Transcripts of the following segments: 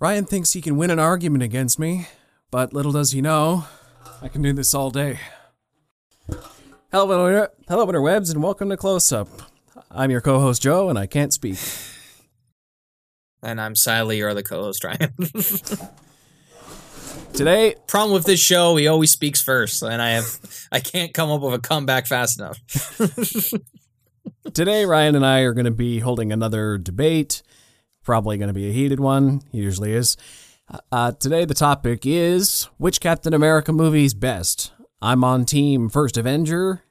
Ryan thinks he can win an argument against me, but little does he know, I can do this all day. Hello, hello, interwebs, and welcome to Close Up. I'm your co-host Joe, and I can't speak. And I'm Sally, you're the co-host, Ryan. Today, Problem with this show, he always speaks first, and I have I can't come up with a comeback fast enough. today Ryan and I are going to be holding another debate. Probably going to be a heated one. He usually is. Uh, today the topic is which Captain America movie is best. I'm on Team First Avenger.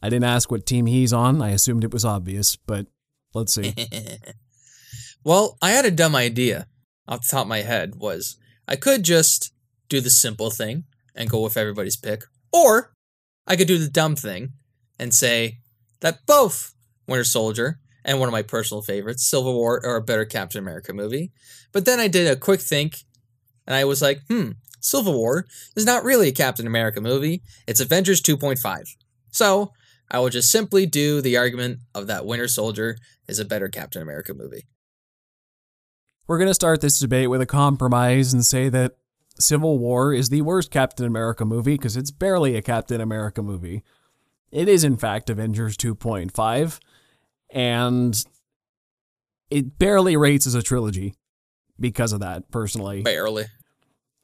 I didn't ask what team he's on. I assumed it was obvious, but let's see. well, I had a dumb idea off the top of my head was I could just do the simple thing and go with everybody's pick, or I could do the dumb thing and say that both Winter Soldier and one of my personal favorites, Civil War, or a better Captain America movie. But then I did a quick think and I was like, hmm, Civil War is not really a Captain America movie. It's Avengers 2.5. So I will just simply do the argument of that Winter Soldier is a better Captain America movie. We're going to start this debate with a compromise and say that Civil War is the worst Captain America movie because it's barely a Captain America movie. It is, in fact, Avengers 2.5, and it barely rates as a trilogy because of that, personally. Barely.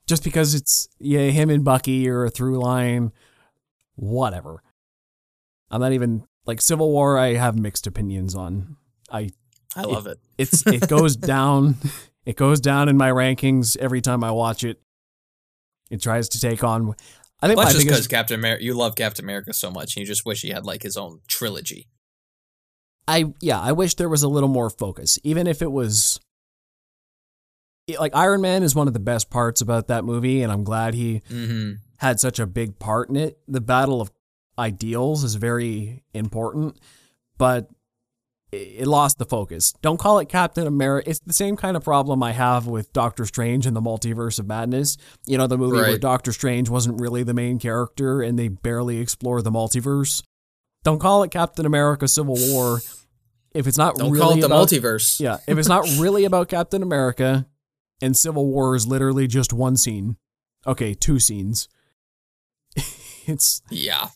Just because it's, yeah, him and Bucky or a through line, whatever. I'm not even, like, Civil War, I have mixed opinions on. I I love it. it. it's it goes down it goes down in my rankings every time I watch it. It tries to take on I think well, that's just because Captain America you love Captain America so much and you just wish he had like his own trilogy. I yeah, I wish there was a little more focus. Even if it was like Iron Man is one of the best parts about that movie and I'm glad he mm-hmm. had such a big part in it. The battle of ideals is very important, but it lost the focus. Don't call it Captain America. It's the same kind of problem I have with Doctor Strange and the Multiverse of Madness. You know, the movie right. where Doctor Strange wasn't really the main character and they barely explore the multiverse. Don't call it Captain America Civil War if it's not Don't really call it the about, multiverse. Yeah, if it's not really about Captain America and Civil War is literally just one scene. Okay, two scenes. it's Yeah.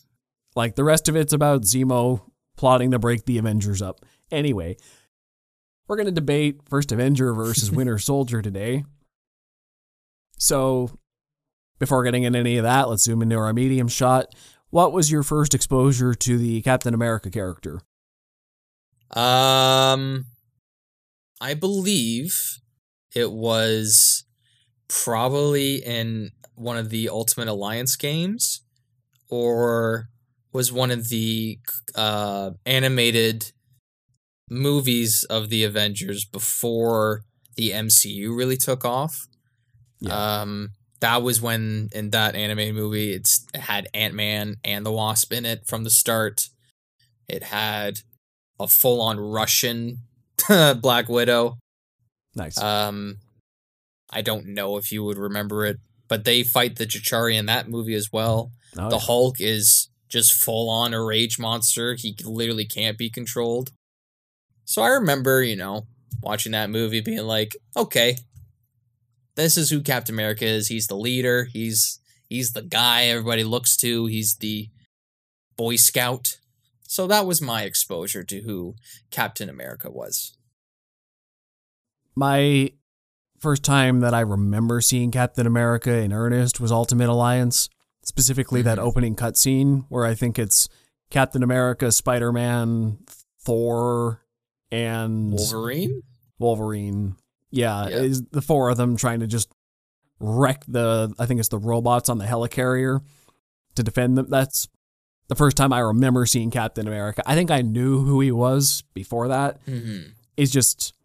Like the rest of it's about Zemo plotting to break the Avengers up. Anyway, we're going to debate First Avenger versus Winter Soldier today. So, before getting into any of that, let's zoom into our medium shot. What was your first exposure to the Captain America character? Um, I believe it was probably in one of the Ultimate Alliance games, or was one of the uh, animated movies of the Avengers before the MCU really took off. Yeah. Um, that was when in that animated movie it's it had Ant Man and the Wasp in it from the start. It had a full on Russian Black Widow. Nice. Um, I don't know if you would remember it, but they fight the Chitauri in that movie as well. Oh, the yeah. Hulk is just full on a rage monster. He literally can't be controlled. So I remember, you know, watching that movie being like, okay, this is who Captain America is. He's the leader. He's he's the guy everybody looks to. He's the Boy Scout. So that was my exposure to who Captain America was. My first time that I remember seeing Captain America in earnest was Ultimate Alliance, specifically mm-hmm. that opening cutscene where I think it's Captain America, Spider Man, Thor, and Wolverine. Wolverine. Yeah, yeah. is the four of them trying to just wreck the I think it's the robots on the helicarrier to defend them. That's the first time I remember seeing Captain America. I think I knew who he was before that. Mm-hmm. He's just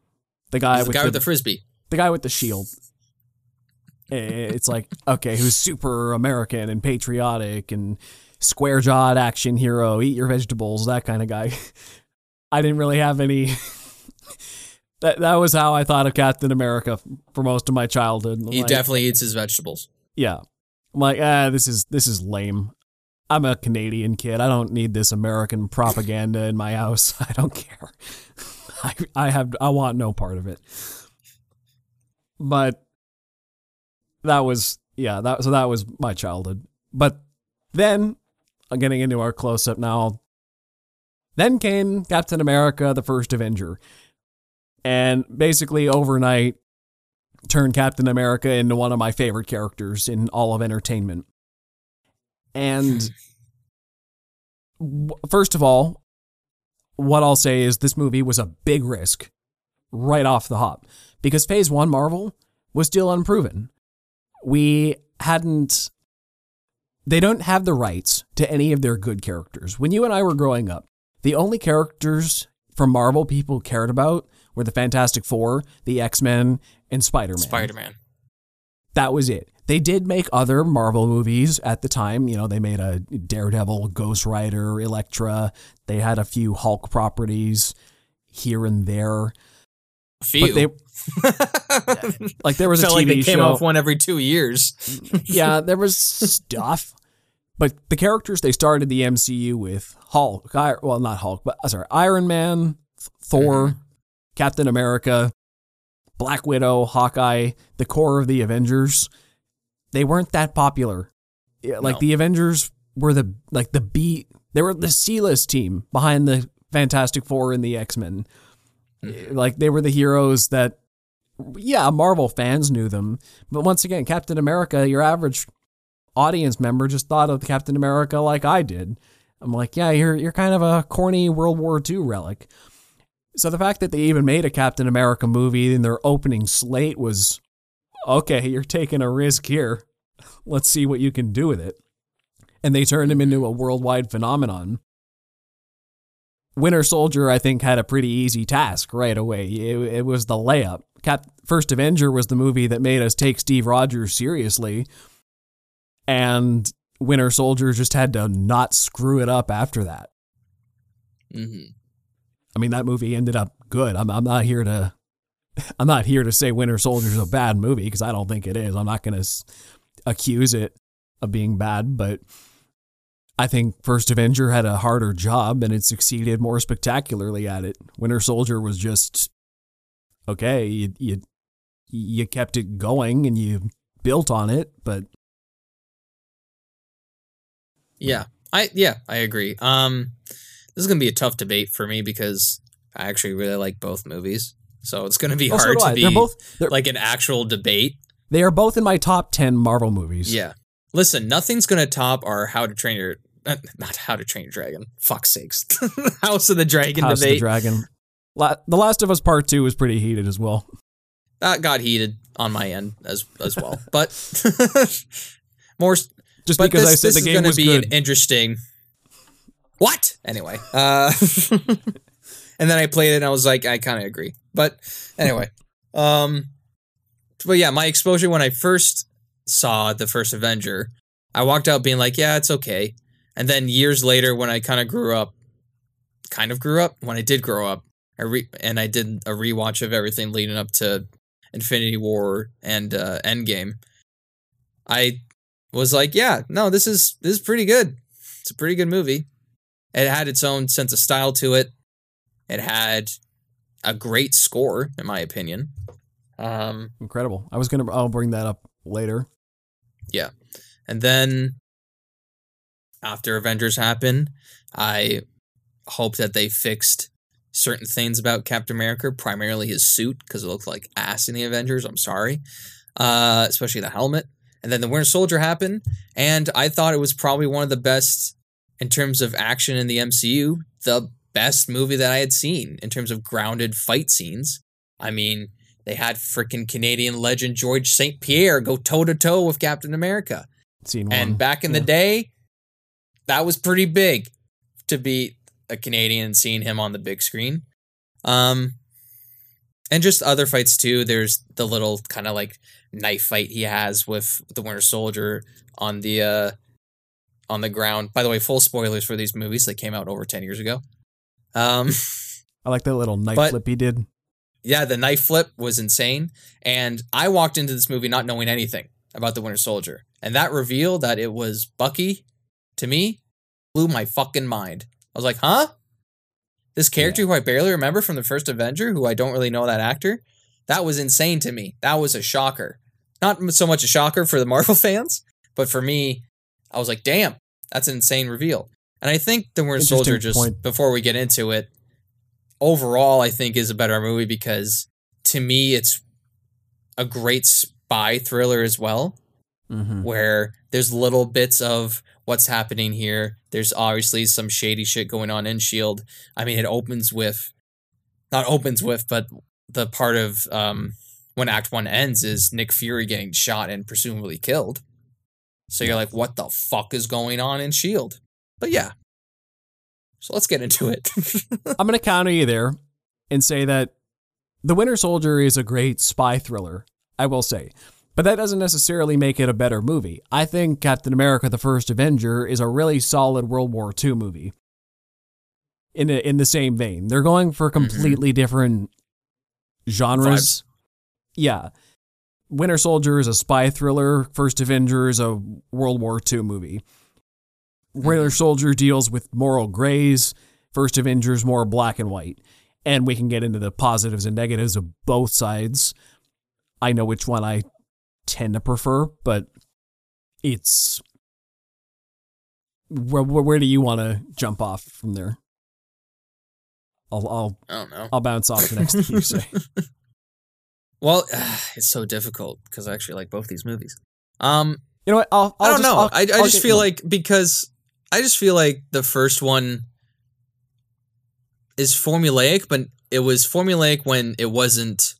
the guy, the with, guy the, with the frisbee. The guy with the shield. it's like okay, who's super American and patriotic and square jawed action hero, eat your vegetables, that kind of guy. I didn't really have any. That that was how I thought of Captain America for most of my childhood. He like, definitely eats his vegetables. Yeah, I'm like ah, this is this is lame. I'm a Canadian kid. I don't need this American propaganda in my house. I don't care. I I have I want no part of it. But that was yeah that so that was my childhood but then uh, getting into our close up now then came captain america the first avenger and basically overnight turned captain america into one of my favorite characters in all of entertainment and first of all what i'll say is this movie was a big risk right off the hop because phase one marvel was still unproven we hadn't they don't have the rights to any of their good characters. When you and I were growing up, the only characters from Marvel people cared about were the Fantastic Four, the X-Men, and Spider-Man. Spider-Man. That was it. They did make other Marvel movies at the time. You know, they made a Daredevil, Ghost Rider, Elektra. They had a few Hulk properties here and there. A few. But they like there was a TV like they came off one every two years. yeah, there was stuff, but the characters they started the MCU with Hulk, I- well, not Hulk, but uh, sorry, Iron Man, Thor, Mm-hmm. Captain America, Black Widow, Hawkeye, the core of the Avengers. They weren't that popular. Yeah, Like No. the Avengers were the like the B. They were the C-list team behind the Fantastic Four and the X Men. Mm-hmm. Like they were the heroes that yeah, Marvel fans knew them. But once again, Captain America, your average audience member just thought of Captain America like I did. I'm like, yeah, you're you're kind of a corny World War II relic. So the fact that they even made a Captain America movie in their opening slate was okay, you're taking a risk here. Let's see what you can do with it. And they turned him into a worldwide phenomenon. Winter Soldier, I think, had a pretty easy task right away. It, it was the layup. Cap First Avenger was the movie that made us take Steve Rogers seriously, and Winter Soldier just had to not screw it up after that. hmm I mean, that movie ended up good. I'm, I'm not here to, I'm not here to say Winter Soldier is a bad movie because I don't think it is. I'm not going to accuse it of being bad, but I think First Avenger had a harder job and it succeeded more spectacularly at it. Winter Soldier was just okay. You you you kept it going and you built on it, but Yeah. I yeah, I agree. Um this is going to be a tough debate for me because I actually really like both movies. So it's going to be Oh, so hard I. to be They're both they're, like an actual debate. they are both in my top ten Marvel movies. Yeah. Listen, nothing's going to top our How to Train Your uh, not How to Train Your Dragon. Fuck's sakes. House of the Dragon debate. House of the. Dragon. La- the Last of Us Part Two was pretty heated as well. that got heated on my end as as well. But more Just because this, I said this the is game gonna was be good. an interesting. What? Anyway, uh, and then I played it and I was like, I kind of agree. But anyway, um, but yeah, my exposure when I first saw the first Avenger, I walked out being like, yeah, it's okay. And then years later, when I kind of grew up, kind of grew up when I did grow up, I re- and I did a rewatch of everything leading up to Infinity War and uh, Endgame. I was like, yeah, no, this is this is pretty good. It's a pretty good movie. It had its own sense of style to it. It had a great score, in my opinion. Um, Incredible. I was gonna. I'll bring that up later. Yeah, and then after Avengers happened, I hope that they fixed certain things about Captain America, primarily his suit, because it looked like ass in the Avengers. I'm sorry, uh, especially the helmet. And then the Winter Soldier happened, and I thought it was probably one of the best in terms of action in the MCU. The best movie that I had seen in terms of grounded fight scenes. I mean, they had freaking Canadian legend Georges St-Pierre go toe to toe with Captain America. Scene one. And back in the day, that was pretty big to be a Canadian seeing him on the big screen. Um, and just other fights too. There's the little kind of like knife fight he has with the Winter Soldier on the uh on the ground. By the way, full spoilers for these movies. They came out over ten years ago. Um, I like that little knife but- flip he did. yeah, the knife flip was insane. And I walked into this movie not knowing anything about the Winter Soldier. And that reveal that it was Bucky to me blew my fucking mind. I was like, huh? This character who I barely remember from the first Avenger, who I don't really know that actor, that was insane to me. That was a shocker. not so much a shocker for the Marvel fans, but for me, I was like, damn, that's an insane reveal. And I think The Winter Soldier, just point. before we get into it, overall, I think is a better movie because to me, it's a great spy thriller as well Mm-hmm. where there's little bits of what's happening here. There's obviously some shady shit going on in Shield. I mean, it opens with not opens with, but the part of um when Act One ends is Nick Fury getting shot and presumably killed. So you're like, what the fuck is going on in Shield? But yeah. So let's get into it. I'm going to counter you there and say that The Winter Soldier is a great spy thriller, I will say. But that doesn't necessarily make it a better movie. I think Captain America the First Avenger is a really solid World War II movie. In, a, in the same vein. They're going for mm-hmm. completely different genres. Yeah. Winter Soldier is a spy thriller, First Avenger is a World War II movie. Winter mm-hmm. Soldier deals with moral grays, First Avengers more black and white. And we can get into the positives and negatives of both sides. I know which one I tend to prefer, but it's where where, where do you want to jump off from there? I'll I'll I don't know. I'll bounce off the next thing you say. Well, it's so difficult because I actually like both these movies. Um, You know what? I'll, I'll I don't just, know. I'll- I, I just get- feel like because I just feel like the first one is formulaic, but it was formulaic when it wasn't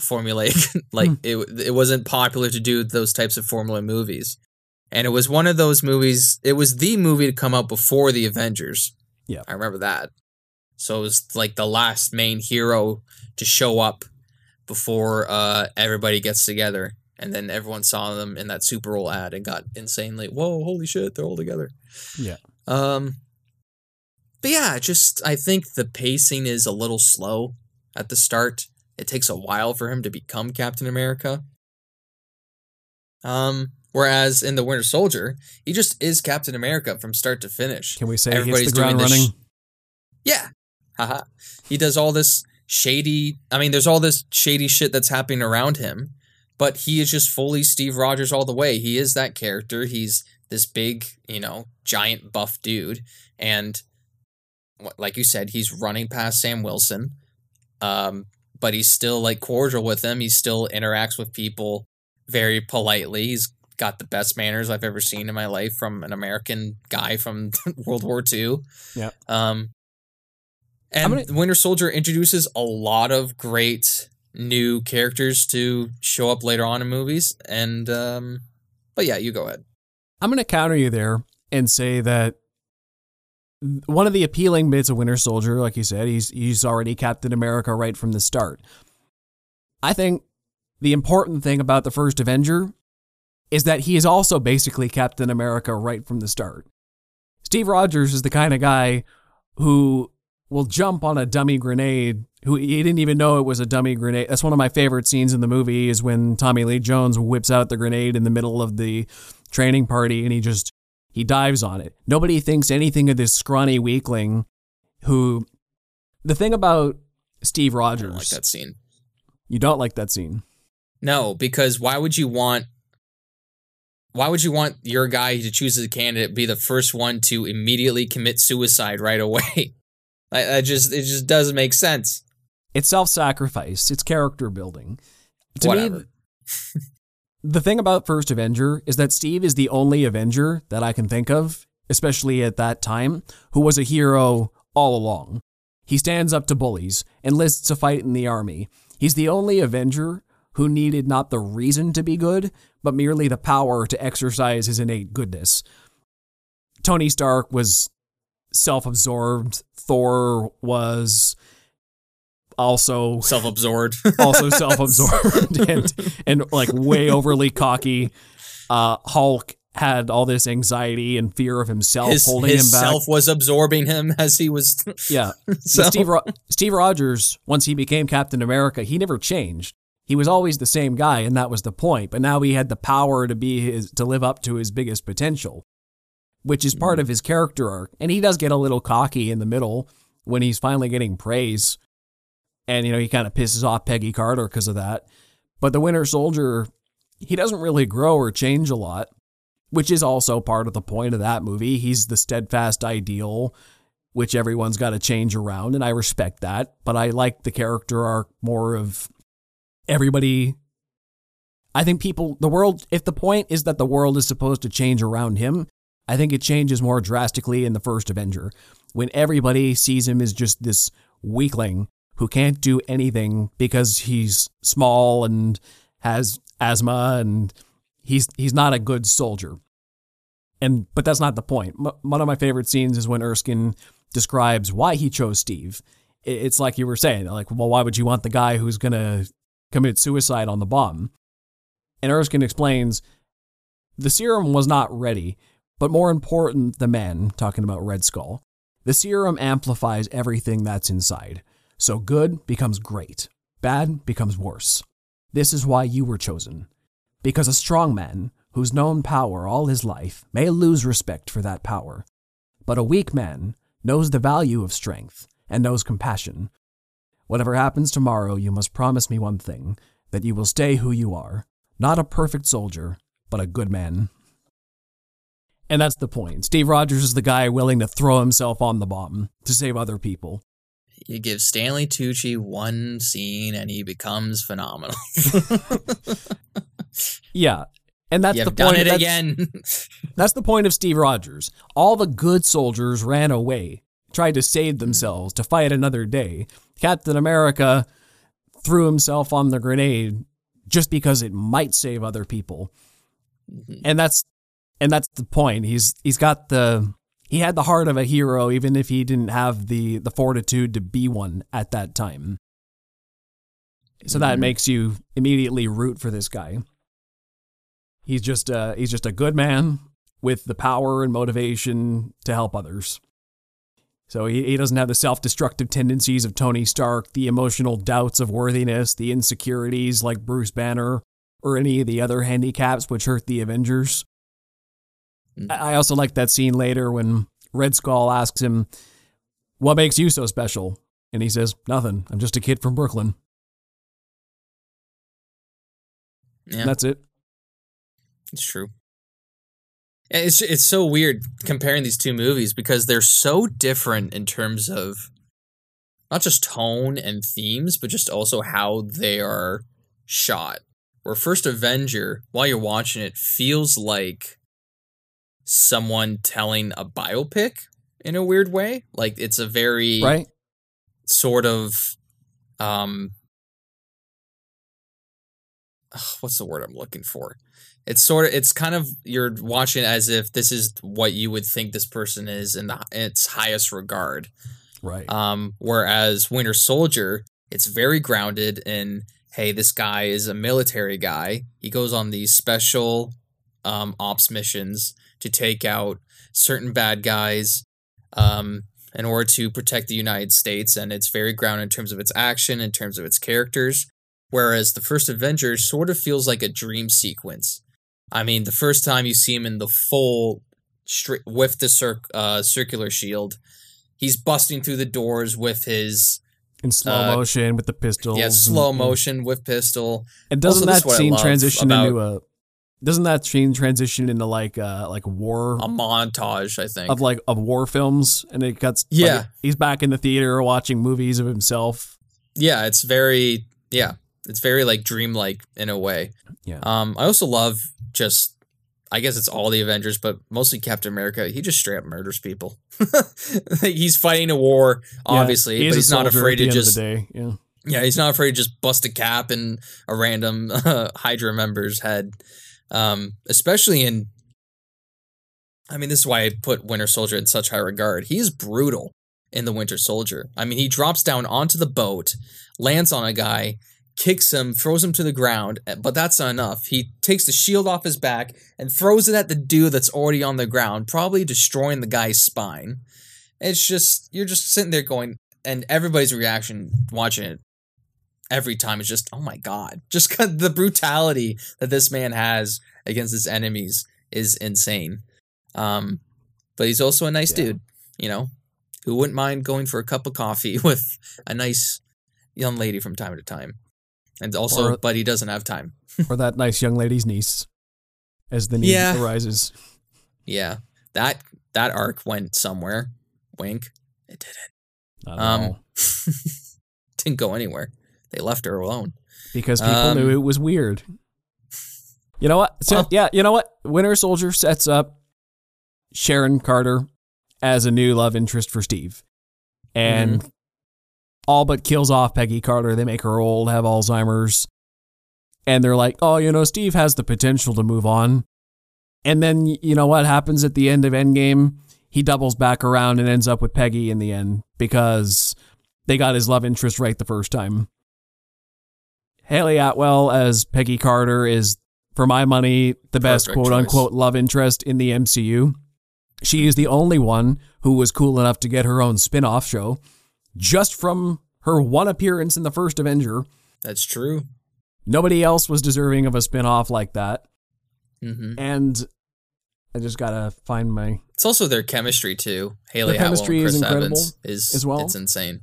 formulaic. like Hmm. it it wasn't popular to do those types of formula movies. And it was one of those movies. It was the movie to come out before the Avengers. Yeah. I remember that. So it was like the last main hero to show up before uh, everybody gets together. And then everyone saw them in that Super Bowl ad and got insanely, whoa, holy shit, they're all together. Yeah. Um, but yeah, just I think the pacing is a little slow at the start. It takes a while for him to become Captain America. Um, whereas in the Winter Soldier, he just is Captain America from start to finish. Can we say Everybody's the ground doing this running? sh- Yeah. Haha. He does all this shady I mean, there's all this shady shit that's happening around him, but he is just fully Steve Rogers all the way. He is that character. He's this big, you know, giant buff dude. And like you said, he's running past Sam Wilson. Um, but he's still like cordial with him. He still interacts with people very politely. He's got the best manners I've ever seen in my life from an American guy from World War II. Yeah. Um, and gonna- Winter Soldier introduces a lot of great new characters to show up later on in movies. And um, but yeah, you go ahead. I'm going to counter you there and say that one of the appealing bits of Winter Soldier, like you said, he's he's already Captain America right from the start. I think the important thing about the first Avenger is that he is also basically Captain America right from the start. Steve Rogers is the kind of guy who will jump on a dummy grenade who he didn't even know it was a dummy grenade. That's one of my favorite scenes in the movie is when Tommy Lee Jones whips out the grenade in the middle of the training party and he just he dives on it. Nobody thinks anything of this scrawny weakling who the thing about Steve I Rogers don't like that scene. you don't like that scene. No, because why would you want why would you want your guy to choose as a candidate be the first one to immediately commit suicide right away? I, I just it just doesn't make sense. It's self-sacrifice. It's character building. To Whatever. me, the thing about First Avenger is that Steve is the only Avenger that I can think of, especially at that time, who was a hero all along. He stands up to bullies, enlists to fight in the army. He's the only Avenger who needed not the reason to be good, but merely the power to exercise his innate goodness. Tony Stark was self absorbed, Thor was also Self-absorbed. also self-absorbed and and like way overly cocky. Uh, Hulk had all this anxiety and fear of himself his holding his him back. self was absorbing him as he was yeah, so, Steve Ro- Steve Rogers, once he became Captain America, he never changed. He was always the same guy, and that was the point. But now he had the power to be his to live up to his biggest potential, which is part of his character arc. And he does get a little cocky in the middle when he's finally getting praise, and you know he kind of pisses off Peggy Carter because of that. But the Winter Soldier, he doesn't really grow or change a lot, which is also part of the point of that movie. He's the steadfast ideal, which everyone's got to change around, and I respect that. But I like the character arc more of everybody. I think people, the world, if the point is that the world is supposed to change around him, I think it changes more drastically in the first Avenger when everybody sees him as just this weakling who can't do anything because he's small and has asthma and he's he's not a good soldier. And but that's not the point. M- one of my favorite scenes is when Erskine describes why he chose Steve. It's like you were saying, like, well, why would you want the guy who's gonna commit suicide on the bomb? And Erskine explains the serum was not ready, but more important, the men, talking about Red Skull, the serum amplifies everything that's inside. So good becomes great, bad becomes worse. This is why you were chosen. Because a strong man, who's known power all his life, may lose respect for that power. But a weak man knows the value of strength and knows compassion. Whatever happens tomorrow, you must promise me one thing that you will stay who you are, not a perfect soldier, but a good man. And that's the point. Steve Rogers is the guy willing to throw himself on the bomb to save other people. You give Stanley Tucci one scene and he becomes phenomenal. yeah. And that's You've the done point. it that's, again. that's the point of Steve Rogers. All the good soldiers ran away, tried to save hmm. themselves to fight another day. Captain America threw himself on the grenade just because it might save other people. Mm-hmm. And that's and that's the point. He's he's got the he had the heart of a hero even if he didn't have the the fortitude to be one at that time. So that Mhm. makes you immediately root for this guy. He's just uh he's just a good man with the power and motivation to help others. So he, he doesn't have the self-destructive tendencies of Tony Stark, the emotional doubts of worthiness, the insecurities like Bruce Banner, or any of the other handicaps which hurt the Avengers. I I also like that scene later when Red Skull asks him, What makes you so special? And he says, Nothing. I'm just a kid from Brooklyn. yeah, that's it. it's true. It's it's so weird comparing these two movies because they're so different in terms of not just tone and themes, but just also how they are shot. Where First Avenger, while you're watching it, feels like someone telling a biopic in a weird way. Like it's a very Right? sort of um what's the word I'm looking for? It's sort of it's kind of you're watching as if this is what you would think this person is in the, its highest regard. Right. Um whereas Winter Soldier, it's very grounded in hey, this guy is a military guy. He goes on these special um ops missions to take out certain bad guys um in order to protect the United States, and it's very grounded in terms of its action, in terms of its characters. Whereas the first Avenger sort of feels like a dream sequence. I mean, the first time you see him in the full stri- with the cir- uh, circular shield, he's busting through the doors with his In slow uh, motion with the pistol. yeah and- slow motion with pistol. And doesn't Also, that scene transition about- into a doesn't that scene transition into like uh like war A montage, I think. of like of war films and it cuts like, Yeah. he's back in the theater watching movies of himself. yeah, it's very yeah, it's very like dreamlike in a way. Yeah. Um, I also love just I guess it's all the Avengers, but mostly Captain America. He just straight up murders people. He's fighting a war, Yeah, obviously, he but he's not afraid to just. Yeah. yeah, he's not afraid to just bust a cap in a random uh, Hydra member's head. Um, especially in, I mean, this is why I put Winter Soldier in such high regard. He is brutal in the Winter Soldier. I mean, he drops down onto the boat, lands on a guy, kicks him, throws him to the ground, eh, but that's not enough. He takes the shield off his back and throws it at the dude that's already on the ground, probably destroying the guy's spine. It's just, you're just sitting there going, and everybody's reaction watching it every time is just, oh my God. just the brutality that this man has against his enemies is insane. Um, but he's also a nice Yeah. dude, you know, who wouldn't mind going for a cup of coffee with a nice young lady from time to time. And also, Or- but he doesn't have time. or that nice young lady's niece, as the need Yeah. arises. Yeah, that that arc went somewhere. Wink. It didn't. Um, didn't go anywhere. They left her alone. because people um, knew it was weird. You know what? So Well- yeah, you know what? Winter Soldier sets up Sharon Carter as a new love interest for Steve, and Mm-hmm. all but kills off Peggy Carter. They make her old, have Alzheimer's, and they're like, "Oh, you know, Steve has the potential to move on." And then you know what happens at the end of Endgame? He doubles back around and ends up with Peggy in the end because they got his love interest right the first time. Hayley Atwell as Peggy Carter is, for my money, the best Perfect quote unquote love interest in the MCU. She is the only one who was cool enough to get her own spin off show just from her one appearance in the first Avenger. That's true. Nobody else was deserving of a spin off like that. hmm And I just gotta find my. It's also their chemistry too. Hayley Their chemistry Atwell and is Chris incredible Evans is as well. It's insane.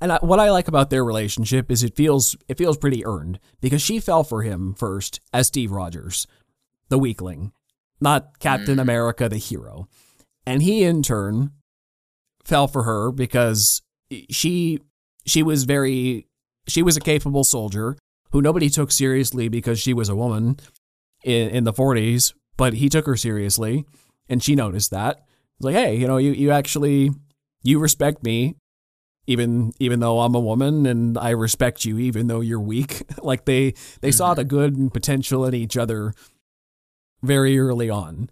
And I, what I like about their relationship is it feels it feels pretty earned because she fell for him first as Steve Rogers, the weakling, not Captain Mm. America, the hero, and he in turn fell for her because she she was very she was a capable soldier who nobody took seriously because she was a woman in, in the 40s, but he took her seriously and she noticed that. It's like, hey, you know, you, you actually you respect me even even though I'm a woman and I respect you even though you're weak. like they they saw the mm-hmm. good and potential in each other very early on.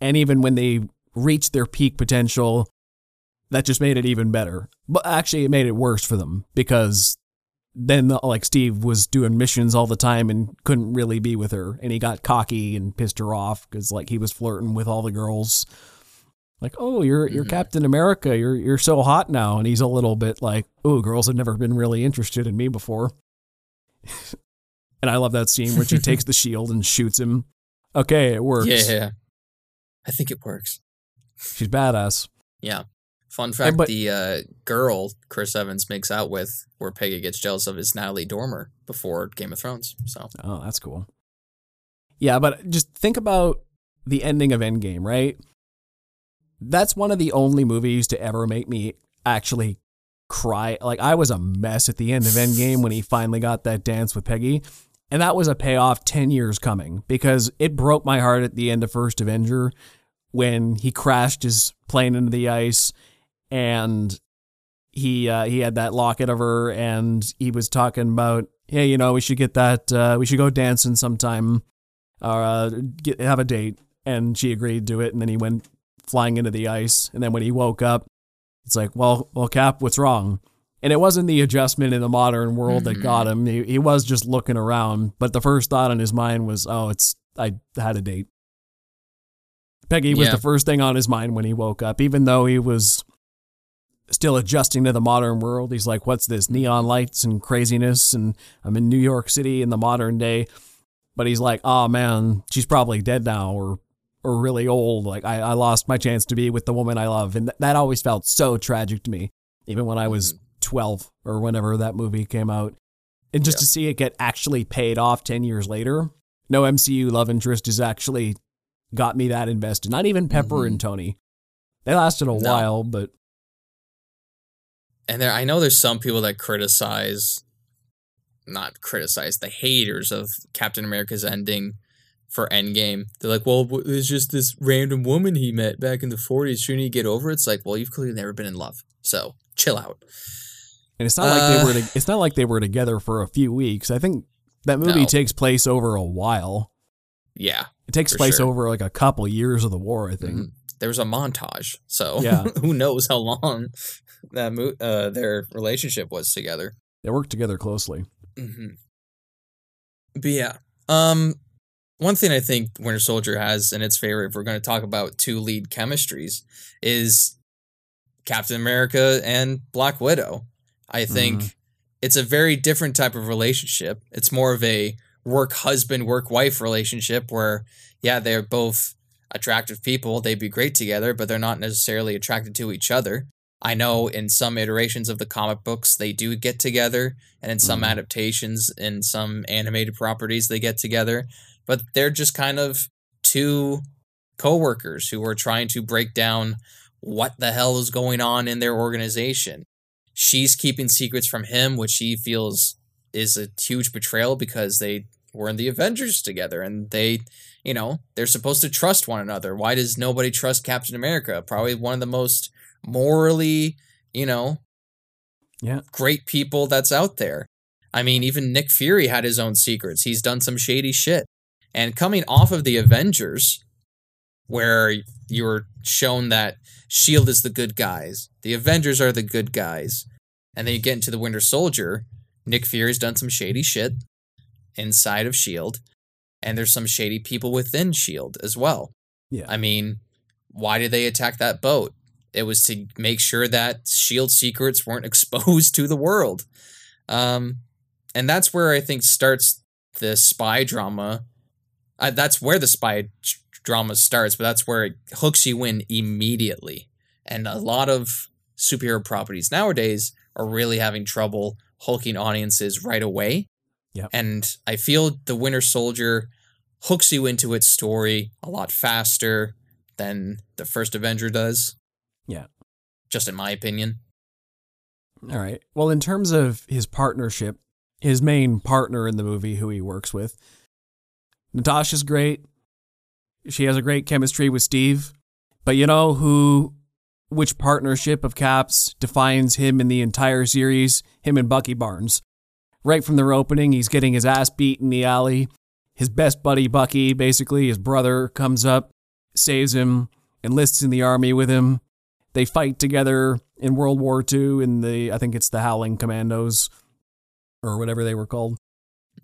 And even when they reached their peak potential, that just made it even better. But actually it made it worse for them because then like Steve was doing missions all the time and couldn't really be with her and he got cocky and pissed her off cuz like he was flirting with all the girls like, "Oh, you're you're Mhm. Captain America. You're you're so hot now." And he's a little bit like, "Oh, girls have never been really interested in me before." and I love that scene where she takes the shield and shoots him. Okay, it works. Yeah, yeah, I think it works. She's badass. Yeah. Fun fact: but- the uh, girl Chris Evans makes out with, where Peggy gets jealous of, is Natalie Dormer before Game of Thrones. So Oh, that's cool. Yeah, but just think about the ending of Endgame, right? That's one of the only movies to ever make me actually cry. Like I was a mess at the end of Endgame when he finally got that dance with Peggy. And that was a payoff 10 years coming because it broke my heart at the end of First Avenger when he crashed his plane into the ice and he uh, he had that locket of her and he was talking about hey you know we should get that uh, we should go dancing sometime or uh, get have a date and she agreed to it and then he went flying into the ice and then when he woke up it's like well well cap what's wrong? And it wasn't the adjustment in the modern world that Mhm. got him. He, he was just looking around but the first thought in his mind was oh it's i had a date. Peggy was Yeah. the first thing on his mind when he woke up. Even though he was still adjusting to the modern world he's like what's this neon lights and craziness? And i'm in new york city in the modern day. But he's like oh man she's probably dead now or or really old like i, I lost my chance to be with the woman i love and th- that always felt so tragic to me even when i was 12 or whenever that movie came out and just Yeah. to see it get actually paid off 10 years later no mcu love interest has actually got me that invested not even pepper Mhm. and tony they lasted a No. while but and there I know there's some people that criticize not criticize the haters of Captain America's ending for Endgame. They're like, "Well, it's just this random woman he met back in the 40s. Shouldn't he get over it?" It's like, "Well, you've clearly never been in love. So, chill out." And it's not like they Uh, were. To, it's not like they were together for a few weeks. I think that movie No. takes place over a while. Yeah. It takes place sure. over like a couple years of the war. I think. Mhm. There was a montage. So, Yeah. who knows how long that mo- uh, their relationship was together. They work together closely. hmm But yeah, um, one thing I think Winter Soldier has in its favor, if we're going to talk about two lead chemistries, is Captain America and Black Widow. I think Mhm. it's a very different type of relationship. It's more of a work husband, work wife relationship where, yeah, they're both attractive people. They'd be great together, but they're not necessarily attracted to each other. I know in some iterations of the comic books they do get together, and in some Mhm. adaptations, in some animated properties, they get together. But they're just kind of two coworkers who are trying to break down what the hell is going on in their organization. She's keeping secrets from him, which he feels is a huge betrayal because they were in the Avengers together and they, you know, they're supposed to trust one another. Why does nobody trust Captain America? Probably one of the most morally, you know, Yeah. great people that's out there. I mean, even Nick Fury had his own secrets. He's done some shady shit. And coming off of the Avengers, where you were shown that Shield is the good guys, the Avengers are the good guys, and then you get into the Winter Soldier, Nick Fury's done some shady shit inside of Shield, and there's some shady people within Shield as well. Yeah. I mean, why did they attack that boat? It was to make sure that Shield secrets weren't exposed to the world. Um, and that's where I think starts the spy drama. Uh, that's where the spy drama starts, but that's where it hooks you in immediately. And a lot of superhero properties nowadays are really having trouble hooking audiences right away. Yep. And I feel the Winter Soldier hooks you into its story a lot faster than the first Avenger does. Yeah. Just in my opinion. All right. Well, in terms of his partnership, his main partner in the movie, who he works with, Natasha's great. She has a great chemistry with Steve. But you know who, which partnership of Caps defines him in the entire series? Him and Bucky Barnes. Right from their opening, he's getting his ass beat in the alley. His best buddy, Bucky, basically his brother, comes up, saves him, enlists in the army with him. They fight together in World War II in the, I think it's the Howling Commandos or whatever they were called.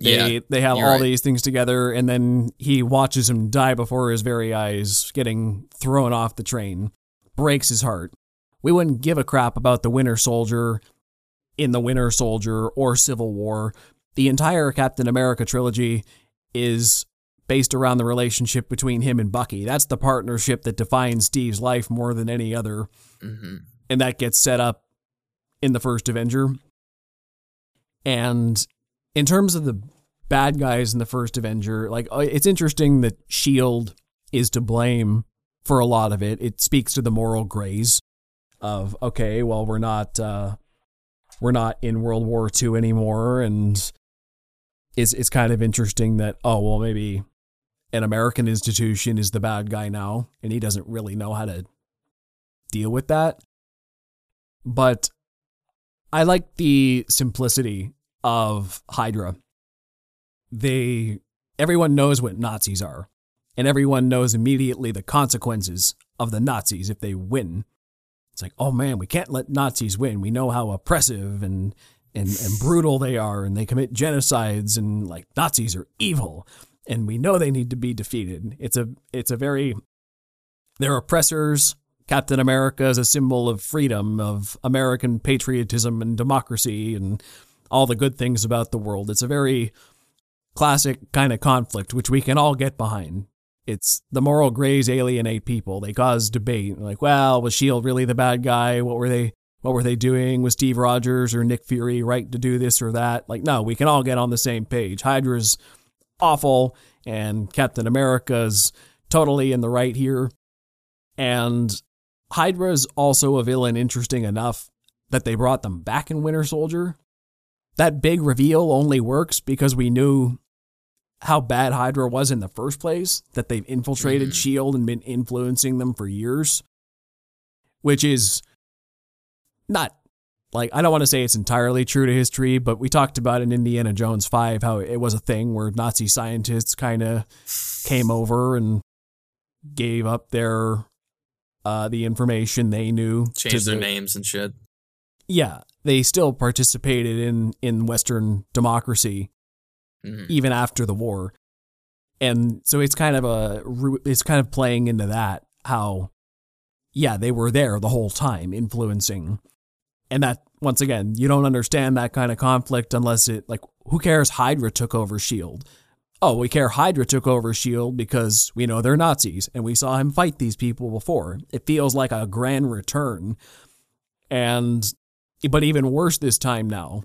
They, yeah. they have all right. these things together, and then he watches him die before his very eyes, getting thrown off the train. Breaks his heart. We wouldn't give a crap about the Winter Soldier in the Winter Soldier or Civil War. The entire Captain America trilogy is based around the relationship between him and Bucky. That's the partnership that defines Steve's life more than any other hmm and that gets set up in the first Avenger. And in terms of the bad guys in the first Avenger, like uh, it's interesting that Shield is to blame for a lot of it. It speaks to the moral grays of okay, well we're not uh we're not in World War II anymore and it's it's kind of interesting that oh well maybe an American institution is the bad guy now and he doesn't really know how to deal with that but I like the simplicity of Hydra. They everyone knows what Nazis are, and everyone knows immediately the consequences of the Nazis if they win. It's like, oh man, we can't let Nazis win. We know how oppressive and and, and brutal they are, and they commit genocides, and like Nazis are evil, and we know they need to be defeated. It's a it's a very they're oppressors. Captain America is a symbol of freedom, of American patriotism and democracy, and all the good things about the world. It's a very classic kind of conflict, which we can all get behind. It's the moral grays alienate people. They cause debate. Like, well, was Shield really the bad guy? What were they? What were they doing? Was Steve Rogers or Nick Fury right to do this or that? Like, no, we can all get on the same page. Hydra's awful, and Captain America's totally in the right here. And Hydra's also a villain interesting enough that they brought them back in Winter Soldier. That big reveal only works because we knew how bad Hydra was in the first place, that they've infiltrated Mhm. S.H.I.E.L.D. and been influencing them for years, which is not like, I don't want to say it's entirely true to history, but we talked about in Indiana Jones 5 how it was a thing where Nazi scientists kind of came over and gave up their uh, the information they knew to Change their the- names and shit. Yeah, they still participated in in Western democracy Mhm. even after the war, and so it's kind of a it's kind of playing into that how yeah they were there the whole time influencing, and that once again you don't understand that kind of conflict unless it like who cares Hydra took over Shield. Oh, we care Hydra took over Shield because we know they're Nazis and we saw him fight these people before. It feels like a grand return And but even worse this time now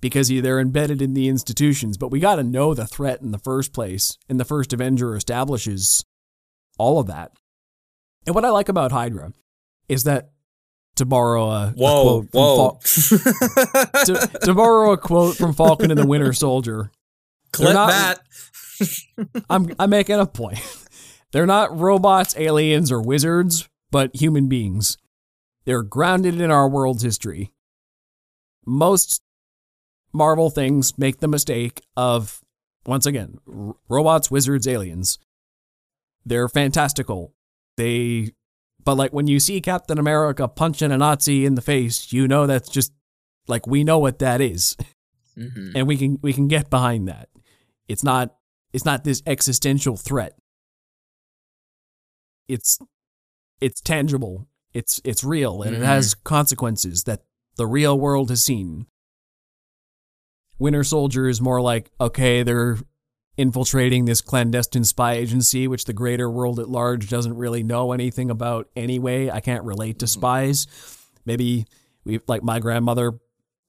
because they're embedded in the institutions. But we got to know the threat in the first place. And the first Avenger establishes all of that. And what I like about Hydra is that to borrow a, whoa, a quote from. Fal- to, to borrow a quote from Falcon and the Winter Soldier. Clip not- that. I'm I'm making a point. They're not robots, aliens, or wizards, but human beings. They're grounded in our world's history. Most Marvel things make the mistake of, once again, r- robots, wizards, aliens. They're fantastical. They, but like when you see Captain America punching a Nazi in the face, you know that's just like we know what that is, Mhm. and we can we can get behind that. It's not it's not this existential threat. It's it's tangible. It's it's real and it Mhm. has consequences that the real world has seen. Winter Soldier is more like, okay, they're infiltrating this clandestine spy agency, which the greater world at large doesn't really know anything about anyway. I can't relate to spies. Maybe we like my grandmother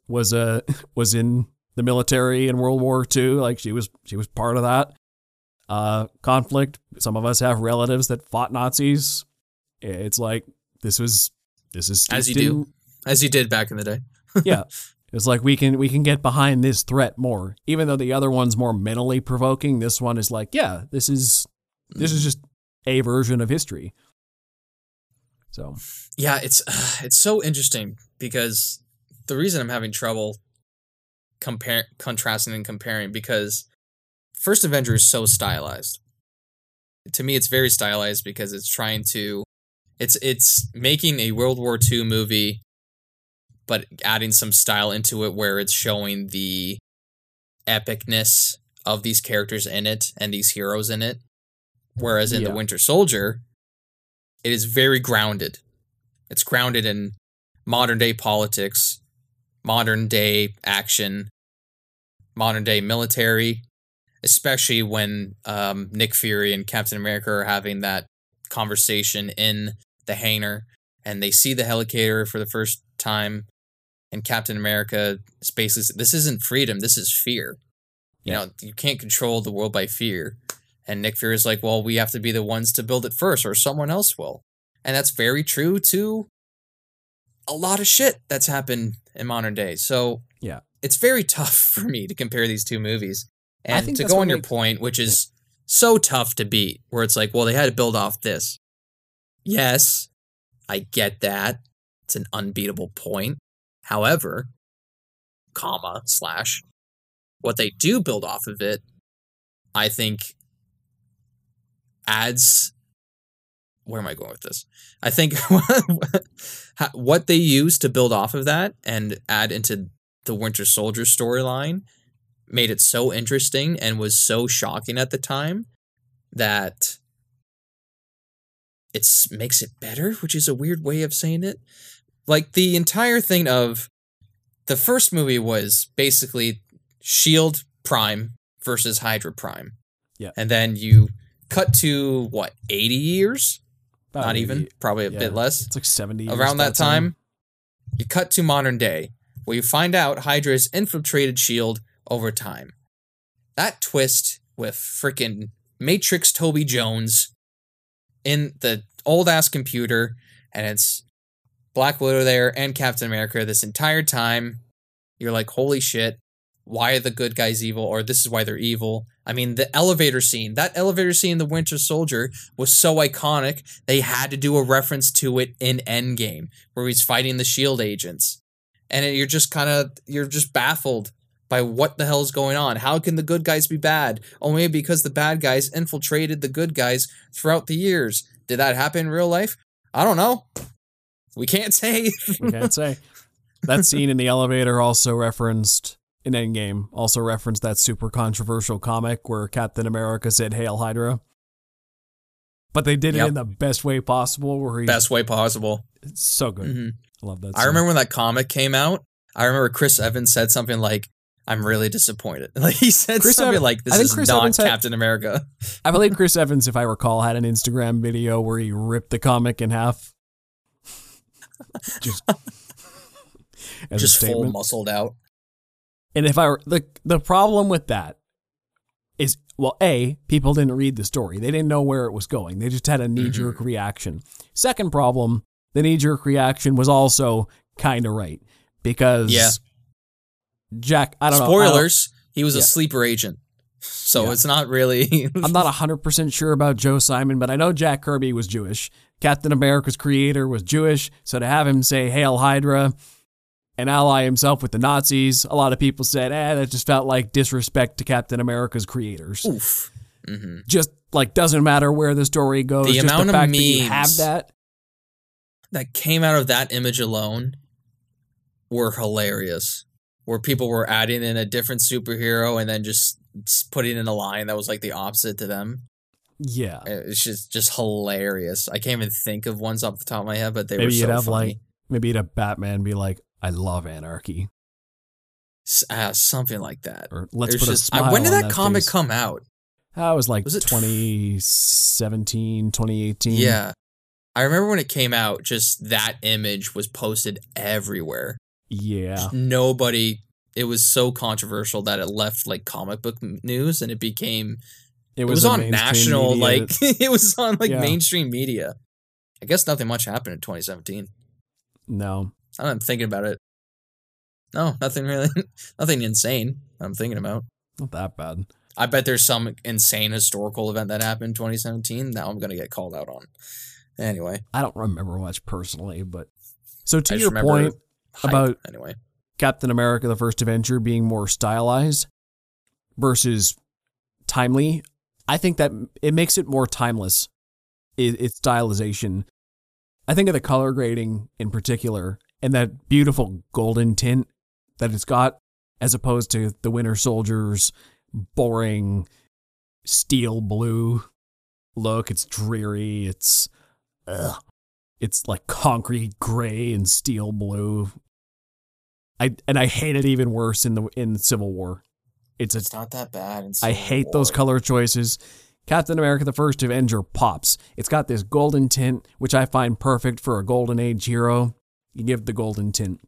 was a was in the military in World War II. Like she was she was part of that uh, conflict. Some of us have relatives that fought Nazis. It's like this was this is As you do. As you did back in the day. yeah. It's like we can we can get behind this threat more, even though the other one's more mentally provoking. This one is like, yeah, this is this is mm. just a version of history. So Yeah, it's it's so interesting because the reason I'm having trouble compare contrasting and comparing because First Avenger is so stylized. To me, it's very stylized because it's trying to it's it's making a World War II movie, but adding some style into it where it's showing the epicness of these characters in it and these heroes in it. Whereas in Yeah. the Winter Soldier, it is very grounded. It's grounded in modern day politics, modern day action, modern day military, especially when um, Nick Fury and Captain America are having that conversation in the hangar and they see the helicarrier for the first time. And Captain America is basically this isn't freedom, this is fear. You Yeah. know, you can't control the world by fear. And Nick Fury is like, well, we have to be the ones to build it first, or someone else will. And that's very true to a lot of shit that's happened in modern day. So Yeah. it's very tough for me to compare these two movies. And to go on your makes- point, which is so tough to beat, where it's like, well, they had to build off this. Yes, I get that. It's an unbeatable point. However, comma, slash, what they do build off of it, I think adds where am I going with this? I think what they use to build off of that and add into the Winter Soldier storyline made it so interesting and was so shocking at the time that it makes it better, which is a weird way of saying it. Like the entire thing of the first movie was basically Shield Prime versus Hydra Prime. Yeah. And then you cut to what, 80 years? about Not even, probably a yeah. bit less. It's like seventy years Around that that's on. time, you cut to modern day, where you find out Hydra has infiltrated S.H.I.E.L.D. over time. That twist with freaking Matrix Toby Jones in the old ass computer, and it's Black Widow there and Captain America this entire time. You're like, holy shit, why are the good guys evil? Or this is why they're evil. I mean, the elevator scene, that elevator scene in The Winter Soldier was so iconic, they had to do a reference to it in Endgame, where he's fighting the S.H.I.E.L.D. agents. And you're just kind of, you're just baffled by what the hell is going on. How can the good guys be bad? Only because the bad guys infiltrated the good guys throughout the years. Did that happen in real life? I don't know. We can't say. We can't say. That scene in the elevator also referenced in Endgame, also referenced that super controversial comic where Captain America said Hail Hydra. But they did it in the best way possible where he Best way possible. it's so good. Mhm. I love that. I remember when that comic came out. I remember Chris Evans said something like, "I'm really disappointed." Like he said Chris something Evan- like, "This is Chris not Evans had- Captain America." I believe Chris Evans, if I recall, had an Instagram video where he ripped the comic in half. Just as just a full statement. muscled out. And if I were the the problem with that is well, a people didn't read the story; they didn't know where it was going. They just had a knee jerk Mm-hmm. reaction. Second problem, the knee jerk reaction was also kind of right because Yeah. Jack. I don't know. I don't- Spoilers: He was Yeah. a sleeper agent, so Yeah. it's not really. I'm not 100% sure about Joe Simon, but I know Jack Kirby was Jewish. Captain America's creator was Jewish, so to have him say Hail Hydra and ally himself with the Nazis, a lot of people said, eh, that just felt like disrespect to Captain America's creators. Oof. hmm Just like doesn't matter where the story goes. The just amount the of fact that you have memes that. That came out of that image alone were hilarious. Where people were adding in a different superhero and then just, just putting in a line that was like the opposite to them. Yeah. It's just just hilarious. I can't even think of ones off the top of my head, but they Maybe were you'd so have funny. like, maybe you'd have Batman be like, I love anarchy. Uh, something like that. Or let's There's put a smile I- when did on that, comic face. come out? That was like Was it- 2017, 2018. Yeah. I remember when it came out, just that image was posted everywhere. Yeah. Nobody, it was so controversial that it left like comic book news and it became, It it was, on national, media- like, it was on like Yeah. mainstream media. I guess nothing much happened in 2017. no. I'm thinking about it. No, nothing really, nothing insane I'm thinking about. Not that bad. I bet there's some insane historical event that happened in 2017. that I'm going to get called out on. Anyway, I don't remember much personally, but so to just your remember point, hype. About- anyway. Captain America: The First Avenger being more stylized versus timely, I think that it makes it more timeless. Its stylization. I think of the color grading in particular, and that beautiful golden tint that it's got, as opposed to the Winter Soldier's boring steel blue look. It's dreary. It's ugh. It's like concrete gray and steel blue. I and I hate it even worse in the in Civil War. It's a It's not that bad. in I hate those color choices. Captain America the First Avenger pops. It's got this golden tint, which I find perfect for a golden age hero. You give the golden tint.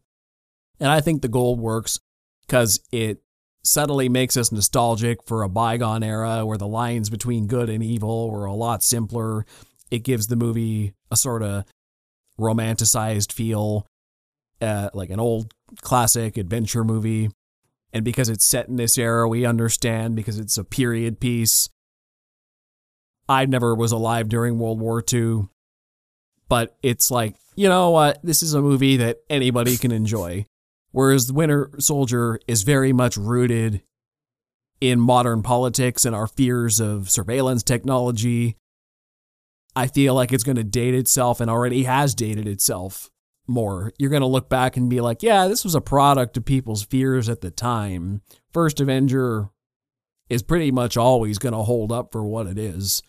And I think the gold works because it subtly makes us nostalgic for a bygone era where the lines between good and evil were a lot simpler. It gives the movie a sort of romanticized feel, uh, like an old classic adventure movie. And because it's set in this era, we understand because it's a period piece. I never was alive during World War II, but it's like, you know what? This is a movie that anybody can enjoy. Whereas The Winter Soldier is very much rooted in modern politics and our fears of surveillance technology. I feel like it's going to date itself and already has dated itself more. You're going to look back and be like, yeah, this was a product of people's fears at the time. First Avenger is pretty much always going to hold up for what it is.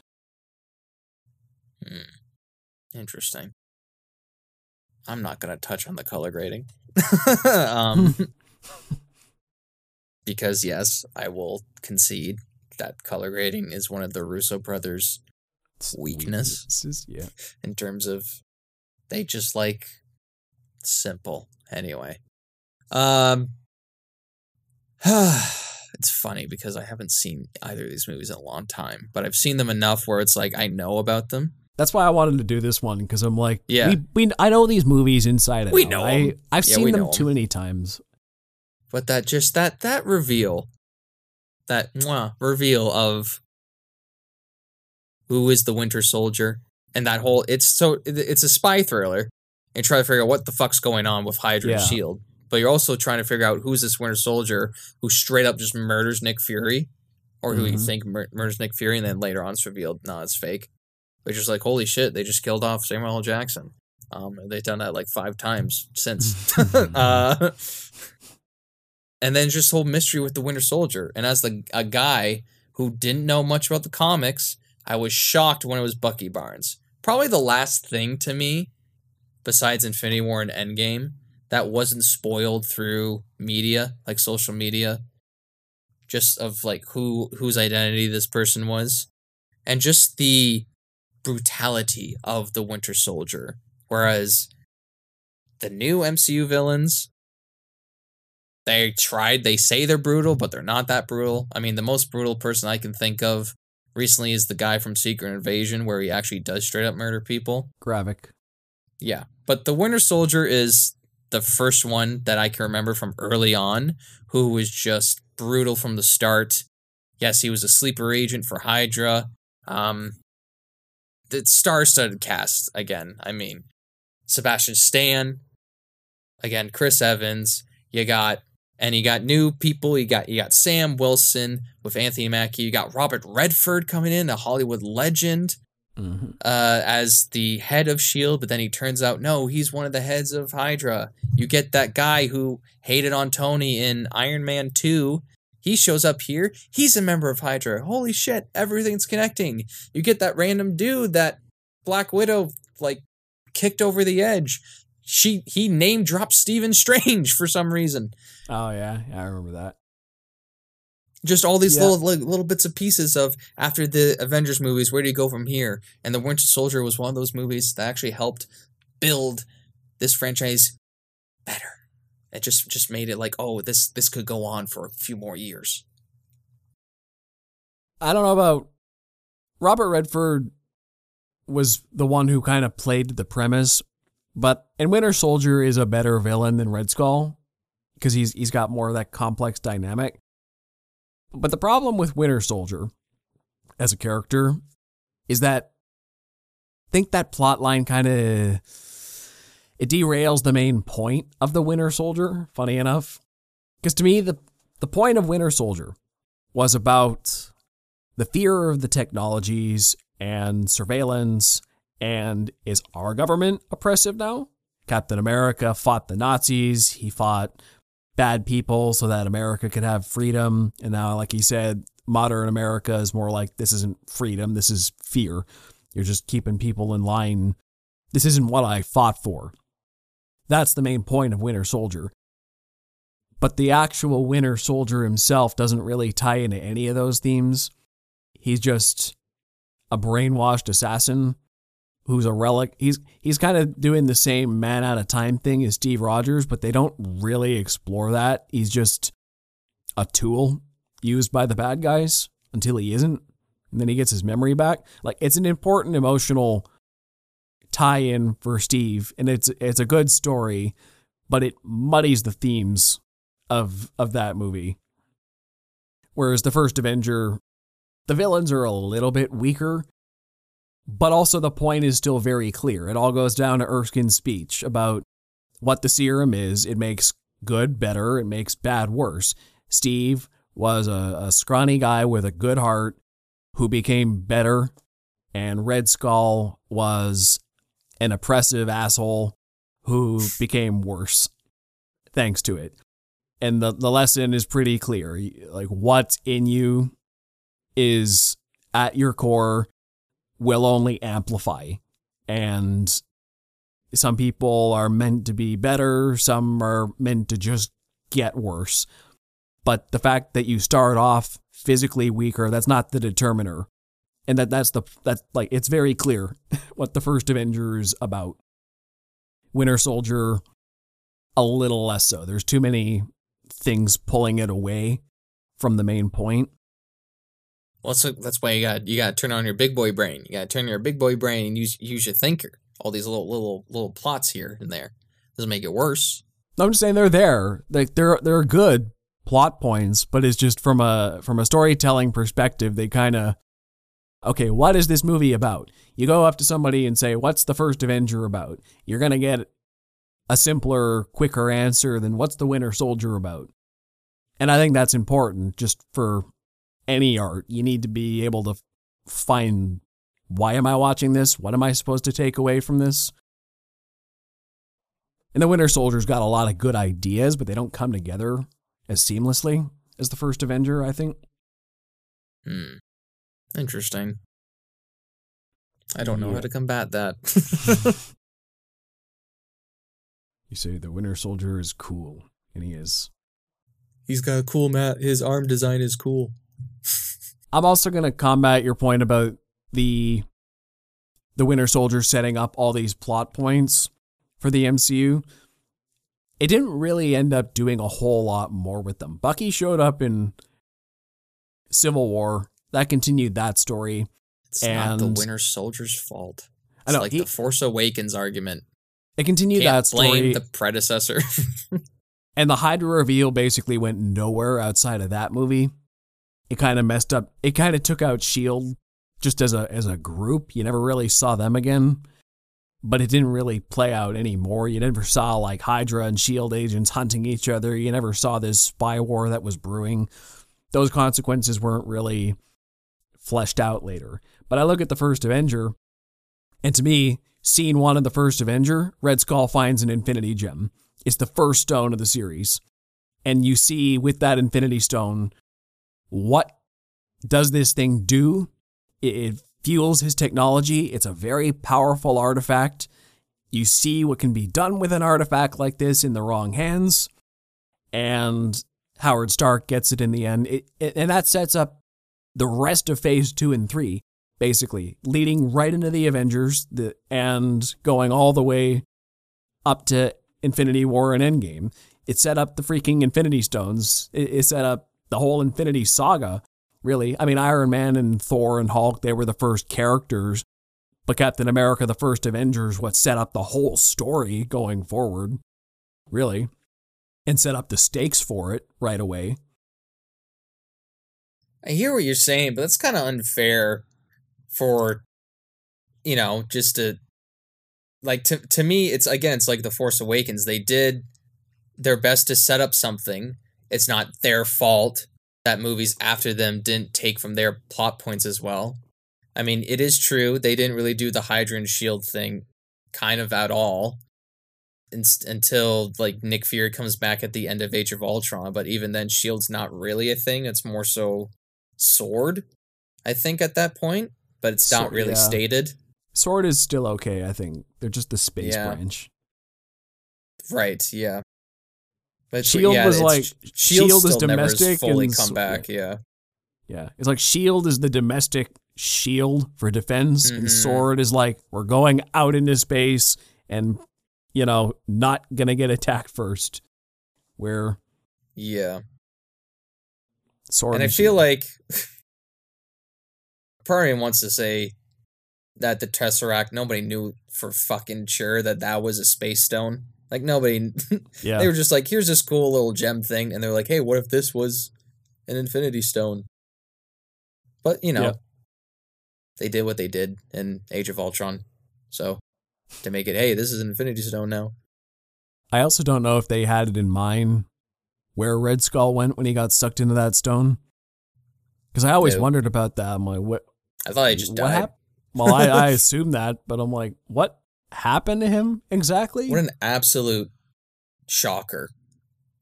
Interesting. I'm not going to touch on the color grading. um, because, yes, I will concede that color grading is one of the Russo brothers' Weakness? Weaknesses, Yeah. in terms of they just like simple anyway um it's funny because i haven't seen either of these movies in a long time but i've seen them enough where it's like i know about them That's why I wanted to do this one because I'm like, Yeah. we, we I know these movies inside and We out. know I. I've Yeah, seen them too many times. but that just that that reveal that mwah, reveal of who is the winter soldier and that whole it's so it's a spy thriller and try to figure out what the fuck's going on with hydra Yeah. shield but you're also trying to figure out who's this winter soldier who straight up just murders nick fury or who you Mhm. think mur- murders nick fury and then later on it's revealed no it's fake Which is like holy shit they just killed off samuel L. jackson um they've done that like five times since uh and then just whole mystery with the Winter Soldier. And as the a guy who didn't know much about the comics, I was shocked when it was Bucky Barnes. Probably the last thing to me, besides Infinity War and Endgame, that wasn't spoiled through media, like social media, just of like who whose identity this person was, and just the brutality of the Winter Soldier. Whereas the new MCU villains they tried. They say they're brutal, but they're not that brutal. I mean, the most brutal person I can think of recently is the guy from Secret Invasion, where he actually does straight up murder people. Gravik. Yeah, but the Winter Soldier is the first one that I can remember from early on, who was just brutal from the start. Yes, he was a sleeper agent for Hydra. Um, the star-studded cast again. I mean, Sebastian Stan, again, Chris Evans. You got and you got new people. You got you got Sam Wilson with Anthony Mackie. You got Robert Redford coming in, a Hollywood legend, Mm-hmm. uh, as the head of Shield. But then he turns out no, he's one of the heads of Hydra. You get that guy who hated on Tony in Iron Man Two. He shows up here. He's a member of Hydra. Holy shit, everything's connecting. You get that random dude that Black Widow like kicked over the edge. She he name dropped Stephen Strange for some reason. Oh yeah, yeah, I remember that. Just all these Yeah. little like, little bits and pieces of after the Avengers movies, where do you go from here? And the Winter Soldier was one of those movies that actually helped build this franchise better. It just just made it like, oh, this this could go on for a few more years. I don't know about Robert Redford was the one who kind of played the premise, but and Winter Soldier is a better villain than Red Skull because he's he's got more of that complex dynamic. But the problem with Winter Soldier as a character is that I think that plot line kind of it derails the main point of the Winter Soldier, funny enough. Because to me the the point of Winter Soldier was about the fear of the technologies and surveillance and is our government oppressive now? Captain America fought the Nazis, he fought bad people so that America could have freedom. And now, like he said, modern America is more like this isn't freedom, this is fear. You're just keeping people in line. This isn't what I fought for. That's the main point of Winter Soldier. But the actual Winter Soldier himself doesn't really tie into any of those themes. He's just a brainwashed assassin who's a relic. He's he's kind of doing the same man out of time thing as Steve Rogers, but they don't really explore that. He's just a tool used by the bad guys until he isn't, and then he gets his memory back. Like it's an important emotional tie-in for Steve, and it's it's a good story, but it muddies the themes of of that movie. Whereas the first Avenger, the villains are a little bit weaker, but also the point is still very clear. It all goes down to Erskine's speech about what the serum is. It makes good better, it makes bad worse. Steve was a, a scrawny guy with a good heart who became better, and Red Skull was an oppressive asshole who became worse thanks to it. And the, the lesson is pretty clear. Like, what's in you is at your core will only amplify. And some people are meant to be better, some are meant to just get worse. But the fact that you start off physically weaker, that's not the determiner. And that that's the that's like it's very clear what the first Avenger is about. Winter Soldier a little less so. There's too many things pulling it away from the main point. Well, that's that's why you got you got to turn on your big boy brain. You got to turn your big boy brain and use use your thinker. All these little little little plots here and there doesn't make it worse. I'm just saying they're there. Like they're they're good plot points, but it's just from a from a storytelling perspective, they kind of okay, what is this movie about? You go up to somebody and say, "What's the first Avenger about?" You're gonna get a simpler, quicker answer than "What's the Winter Soldier about?" And I think that's important just for any art. You need to be able to find why am I watching this? What am I supposed to take away from this? And the Winter Soldier's got a lot of good ideas, but they don't come together as seamlessly as the first Avenger, I think. Hmm. Interesting. I don't know Yeah. how to combat that. You say the Winter Soldier is cool, and he is. He's got a cool mat. His arm design is cool. I'm also going to combat your point about the the Winter Soldier setting up all these plot points for the MCU. it didn't really end up doing a whole lot more with them. Bucky showed up in Civil War. That continued that story. It's not the Winter Soldier's fault. It's I know, like he- the Force Awakens argument. It continued Can't that story. blame the predecessor. And the Hydra reveal basically went nowhere outside of that movie. It kind of messed up. It kind of took out Shield just as a as a group. You never really saw them again. But it didn't really play out anymore. You never saw like Hydra and Shield agents hunting each other. You never saw this spy war that was brewing. Those consequences weren't really fleshed out later. But I look at the first Avenger, and to me, scene one of the first Avenger, Red Skull finds an Infinity Gem. It's the first stone of the series. And you see with that Infinity Stone, what does this thing do? It, fuels his technology. It's a very powerful artifact. You see what can be done with an artifact like this in the wrong hands. And Howard Stark gets it in the end. It, it, and that sets up the rest of phase two and three, basically, leading right into the Avengers the, and going all the way up to Infinity War and Endgame. It set up the freaking Infinity Stones. It, it set up the whole Infinity Saga, really. I mean, Iron Man and Thor and Hulk, they were the first characters, but Captain America, the first Avengers, what set up the whole story going forward, really, and set up the stakes for it right away. I hear what you're saying, but that's kind of unfair for you know, just to like to to me it's again it's like the Force Awakens. They did their best to set up something. It's not their fault that movies after them didn't take from their plot points as well. I mean, it is true they didn't really do the Hydra and Shield thing kind of at all inst- until like Nick Fury comes back at the end of Age of Ultron, but even then Shield's not really a thing. It's more so sword, I think, at that point, but it's not Sword, really yeah. stated. Sword is still okay, I think. They're just the space Yeah. branch. Right, yeah. But Shield yeah, was like- Shield, Shield is still never has domestic fully and come back, yeah. Yeah. It's like shield is the domestic shield for defense, and Mhm. sword is like we're going out into space and you know, not gonna get attacked first. Where Yeah. sword and I and feel shield. like part of me wants to say that the Tesseract, nobody knew for fucking sure that that was a space stone. Like nobody, yeah. they were just like, "Here's this cool little gem thing," and they're like, "Hey, what if this was an Infinity Stone?" But you know, Yeah. they did what they did in Age of Ultron, so to make it, hey, this is an Infinity Stone now. I also don't know if they had it in mind where Red Skull went when he got sucked into that stone. Because I always Yeah. wondered about that. I'm like, what? I thought he just what died. hap- Well, I, I assumed that, but I'm like, what happened to him exactly? What an absolute shocker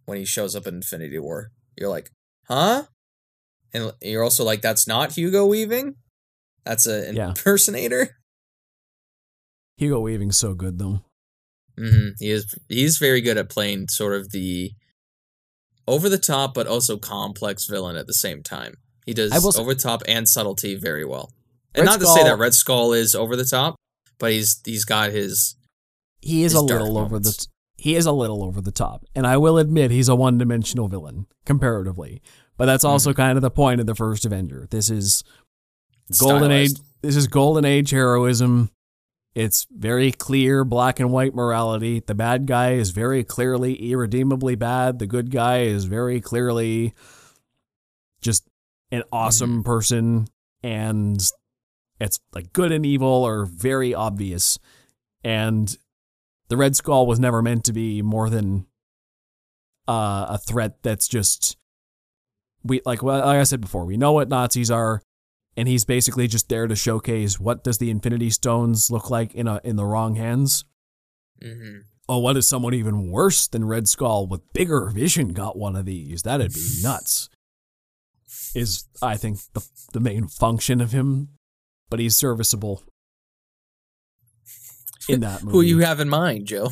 when he shows up in Infinity War. You're like, huh? And you're also like, that's not Hugo Weaving? That's an Yeah. impersonator? Hugo Weaving's so good though. hmm He is he's very good at playing sort of the over the top but also complex villain at the same time. He does over the top and subtlety very well. And Red not to say that Red Skull is over the top, but he's he's got his He is His a little over the. moments. He is a little over the top, and I will admit he's a one-dimensional villain comparatively. But that's Mm-hmm. also kind of the point of the first Avenger. This is golden age. This is golden age heroism. It's very clear black and white morality. The bad guy is very clearly irredeemably bad. The good guy is very clearly just an awesome person, and it's like good and evil are very obvious. And the Red Skull was never meant to be more than uh, a threat that's just we like well like I said before, we know what Nazis are, and he's basically just there to showcase what does the Infinity Stones look like in a in the wrong hands. Mhm. Oh, what is someone even worse than Red Skull with bigger vision got one of these? That'd be nuts. Is I think the the main function of him, but he's serviceable in that movie. Who you have in mind, Joe?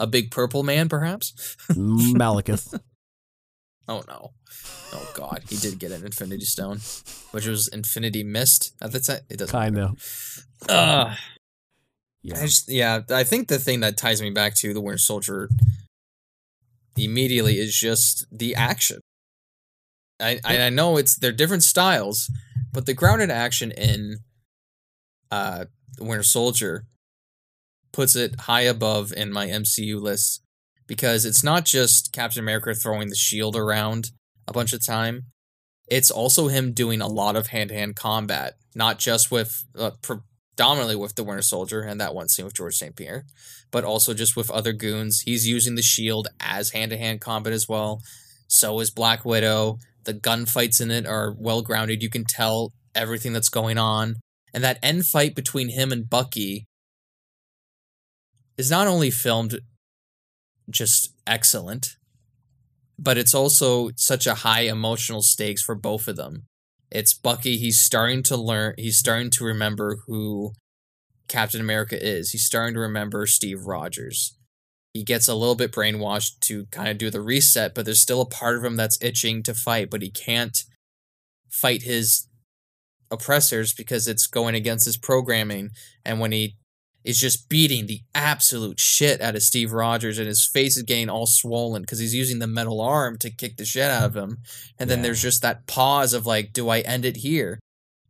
A big purple man, perhaps? Malekith. Oh no. Oh god, he did get an Infinity Stone, which was Infinity Mist at the time. It doesn't. Kind of. Ugh. Yeah. I just, yeah, I think the thing that ties me back to the Winter Soldier immediately is just the action. I I, I know it's they're different styles, but the grounded action in uh the Winter Soldier puts it high above in my MCU list because it's not just Captain America throwing the shield around a bunch of time. It's also him doing a lot of hand-to-hand combat, not just with uh, predominantly with the Winter Soldier and that one scene with Georges St-Pierre, but also just with other goons. He's using the shield as hand-to-hand combat as well. So is Black Widow. The gunfights in it are well grounded. You can tell everything that's going on. And that end fight between him and Bucky is not only filmed just excellent, but it's also such a high emotional stakes for both of them. It's Bucky, he's starting to learn, he's starting to remember who Captain America is. He's starting to remember Steve Rogers. He gets a little bit brainwashed to kind of do the reset, but there's still a part of him that's itching to fight, but he can't fight his oppressors because it's going against his programming. And when he is just beating the absolute shit out of Steve Rogers, and his face is getting all swollen because he's using the metal arm to kick the shit out of him. And then Yeah. there's just that pause of like, do I end it here?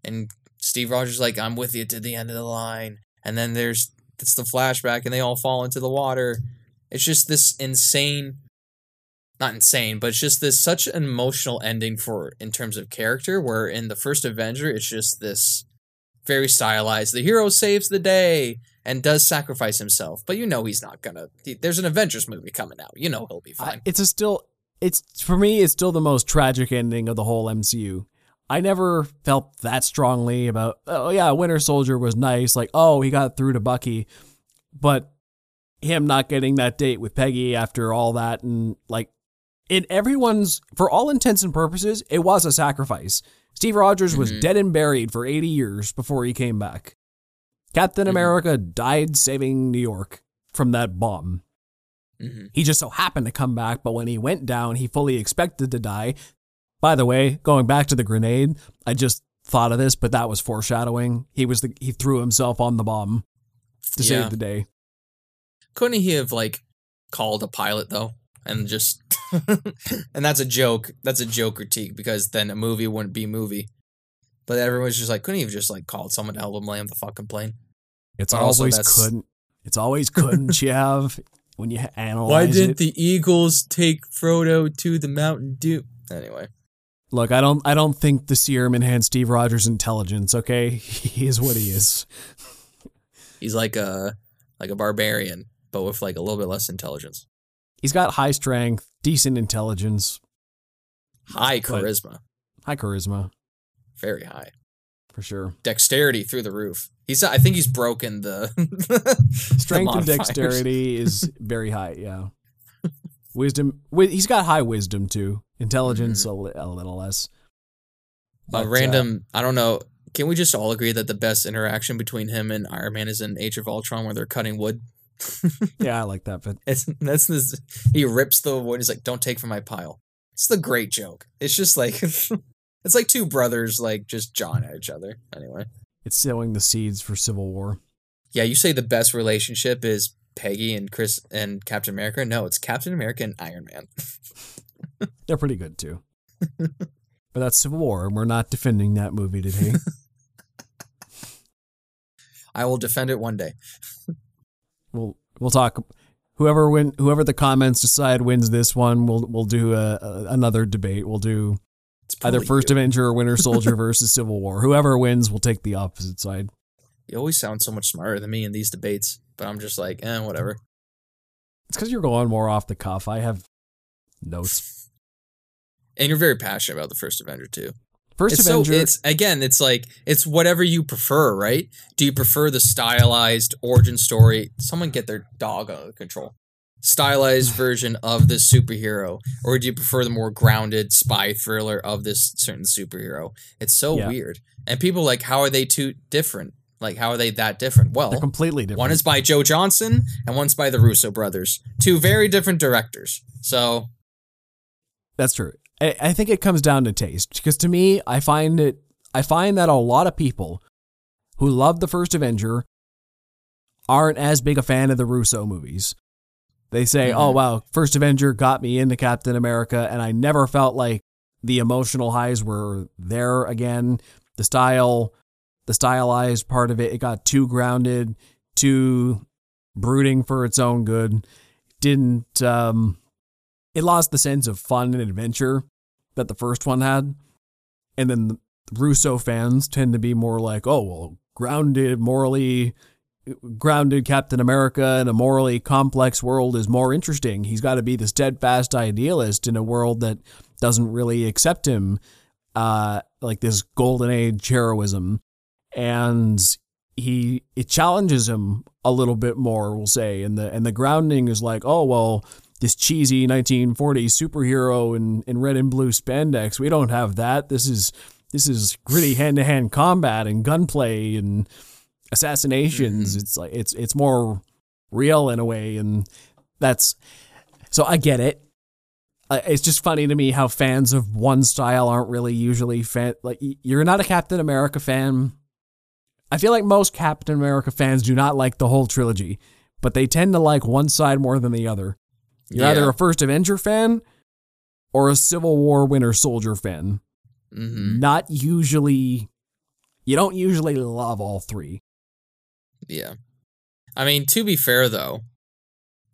And Steve Rogers is like, I'm with you to the end of the line. And then there's it's the flashback, and they all fall into the water. It's just this insane, not insane, but it's just this such an emotional ending for in terms of character. Where in the first Avenger, it's just this very stylized. The hero saves the day and does sacrifice himself, but you know he's not gonna. There's an Avengers movie coming out. You know he'll be I- fine. it's a still it's for me it's still the most tragic ending of the whole MCU. I never felt that strongly about oh yeah, Winter Soldier was nice, like oh he got through to Bucky, but him not getting that date with Peggy after all that and like in everyone's for all intents and purposes, it was a sacrifice. Steve Rogers was Mhm. dead and buried for 80 years before he came back. Captain Mhm. America died saving New York from that bomb. Mhm. He just so happened to come back, but when he went down, he fully expected to die. By the way, going back to the grenade, I just thought of this, but that was foreshadowing. He was the he threw himself on the bomb to Yeah. save the day. Couldn't he have like called a pilot though, and just and that's a joke. That's a joke critique because then a movie wouldn't be a movie. But everyone's just like, couldn't he have just like called someone to help him land the fucking plane? It's But always couldn't. It's always couldn't you have when you analyze Why didn't it. the Eagles take Frodo to the Mountain Dew? Anyway, Look, I don't. I don't think the serum enhanced Steve Rogers' intelligence. Okay, he is what he is. he's like a like a barbarian, but with like a little bit less intelligence. He's got high strength, decent intelligence, High charisma, high charisma very high. for sure. Dexterity through the roof. He's I think he's broken the the Strength and dexterity is very high. Yeah. wisdom he's got high wisdom too. Intelligence a, li- a little less. But, a uh, random I don't know. Can we just all agree that the best interaction between him and Iron Man is in Age of Ultron where they're cutting wood? yeah, I like that. But It's that's this he rips the wood, he's like, Don't take from my pile. It's the great joke. It's just like it's like two brothers like just jawing at each other. Anyway. it's sowing the seeds for civil war. Yeah, you say the best relationship is Peggy and Chris and Captain America. No, it's Captain America and Iron Man. They're pretty good too. but that's Civil War, and we're not defending that movie today. I will defend it one day. We'll we'll talk. Whoever win, whoever the comments decide wins this one, we'll we'll do a, a, another debate. We'll do either First you. Avenger or Winter Soldier versus Civil War. Whoever wins will take the opposite side. You always sound so much smarter than me in these debates, but I'm just like, eh, whatever. It's because you're going more off the cuff. I have notes. And you're very passionate about the first Avenger too. First it's Avenger. so it's again, it's like it's whatever you prefer, right? Do you prefer the stylized origin story? Someone get their dog out under control. Stylized version of this superhero, or do you prefer the more grounded spy thriller of this certain superhero? It's so Yeah. weird, and people like, how are they two different? Like, how are they that different? Well, they're completely different. one is by Joe Johnston, and one's by the Russo brothers, two very different directors. So That's true. I, I think it comes down to taste because to me, I find it. I find that a lot of people who love the first Avenger aren't as big a fan of the Russo movies. They say, Mhm. "Oh wow, First Avenger got me into Captain America," and I never felt like the emotional highs were there again. The style, the stylized part of it, it got too grounded, too brooding for its own good. Didn't um, it lost the sense of fun and adventure that the first one had, and then the Russo fans tend to be more like, "Oh well, grounded, morally." grounded Captain America in a morally complex world is more interesting. He's got to be the steadfast idealist in a world that doesn't really accept him, uh, like this golden age heroism. And he it challenges him a little bit more, we'll say. And the and the grounding is like, oh well, this cheesy 1940s superhero in, in red and blue spandex. We don't have that. This is this is gritty hand to hand combat and gunplay and assassinations. Mm-hmm. It's like it's it's more real in a way, and that's so I get it. It's just funny to me how fans of one style aren't really usually fan. Like you're not a Captain America fan. I feel like most Captain America fans do not like the whole trilogy, but they tend to like one side more than the other. You're either a First Avenger fan or a Civil War Winter Soldier fan. hmm Not usually. You don't usually love all three. Yeah. I mean, to be fair though,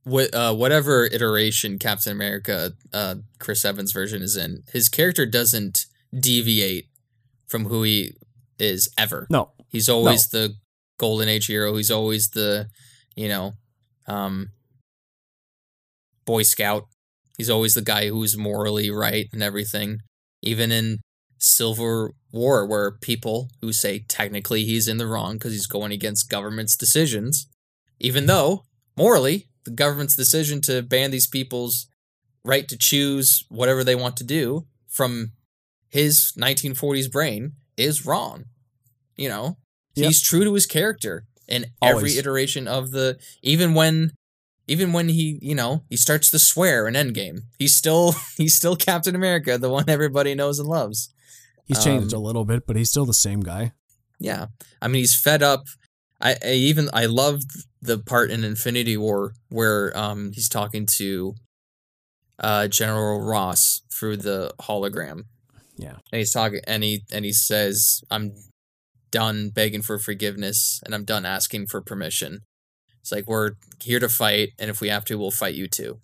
what uh, whatever iteration Captain America, uh, Chris Evans version is in, his character doesn't deviate from who he is ever. No, He's always the golden age hero. He's always the, you know, um, boy scout. He's always the guy who's morally right and everything. Even in Civil War, where people who say technically he's in the wrong because he's going against government's decisions, even though morally the government's decision to ban these people's right to choose whatever they want to do from his 1940s brain is wrong. You know, Yep. he's true to his character in every iteration of the even when even when he, you know, he starts to swear in Endgame, he's still he's still Captain America, the one everybody knows and loves. he's changed Um, a little bit, but he's still the same guy. Yeah. I mean, he's fed up. I, I even I loved the part in Infinity War where um he's talking to uh General Ross through the hologram. Yeah. And he's talking and he and he says, I'm done begging for forgiveness and I'm done asking for permission. It's like we're here to fight and if we have to we'll fight you too.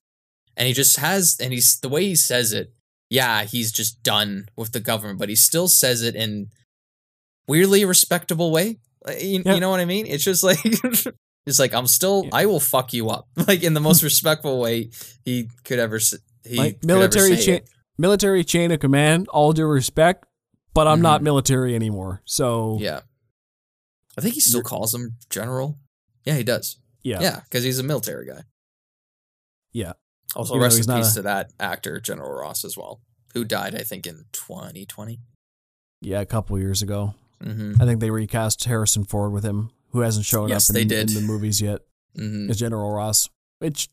And he just has and he's the way he says it, yeah, he's just done with the government, but he still says it in weirdly respectable way. You, Yeah. you know what I mean? It's just like it's like I'm still Yeah. I will fuck you up like in the most respectful way he could ever he Like military say chain, military chain of command. All due respect, but I'm not Mhm. military anymore. So Yeah. I think he still calls him general. Yeah, he does. Yeah, Yeah, because he's a military guy. Yeah. Also, You rest he's in peace a- to that actor, General Ross, as well, who died, I think, in 2020. yeah. A couple years ago, Mm-hmm. I think they recast Harrison Ford with him, who hasn't shown Yes, up in, in the movies yet. Mm-hmm. As General Ross, which,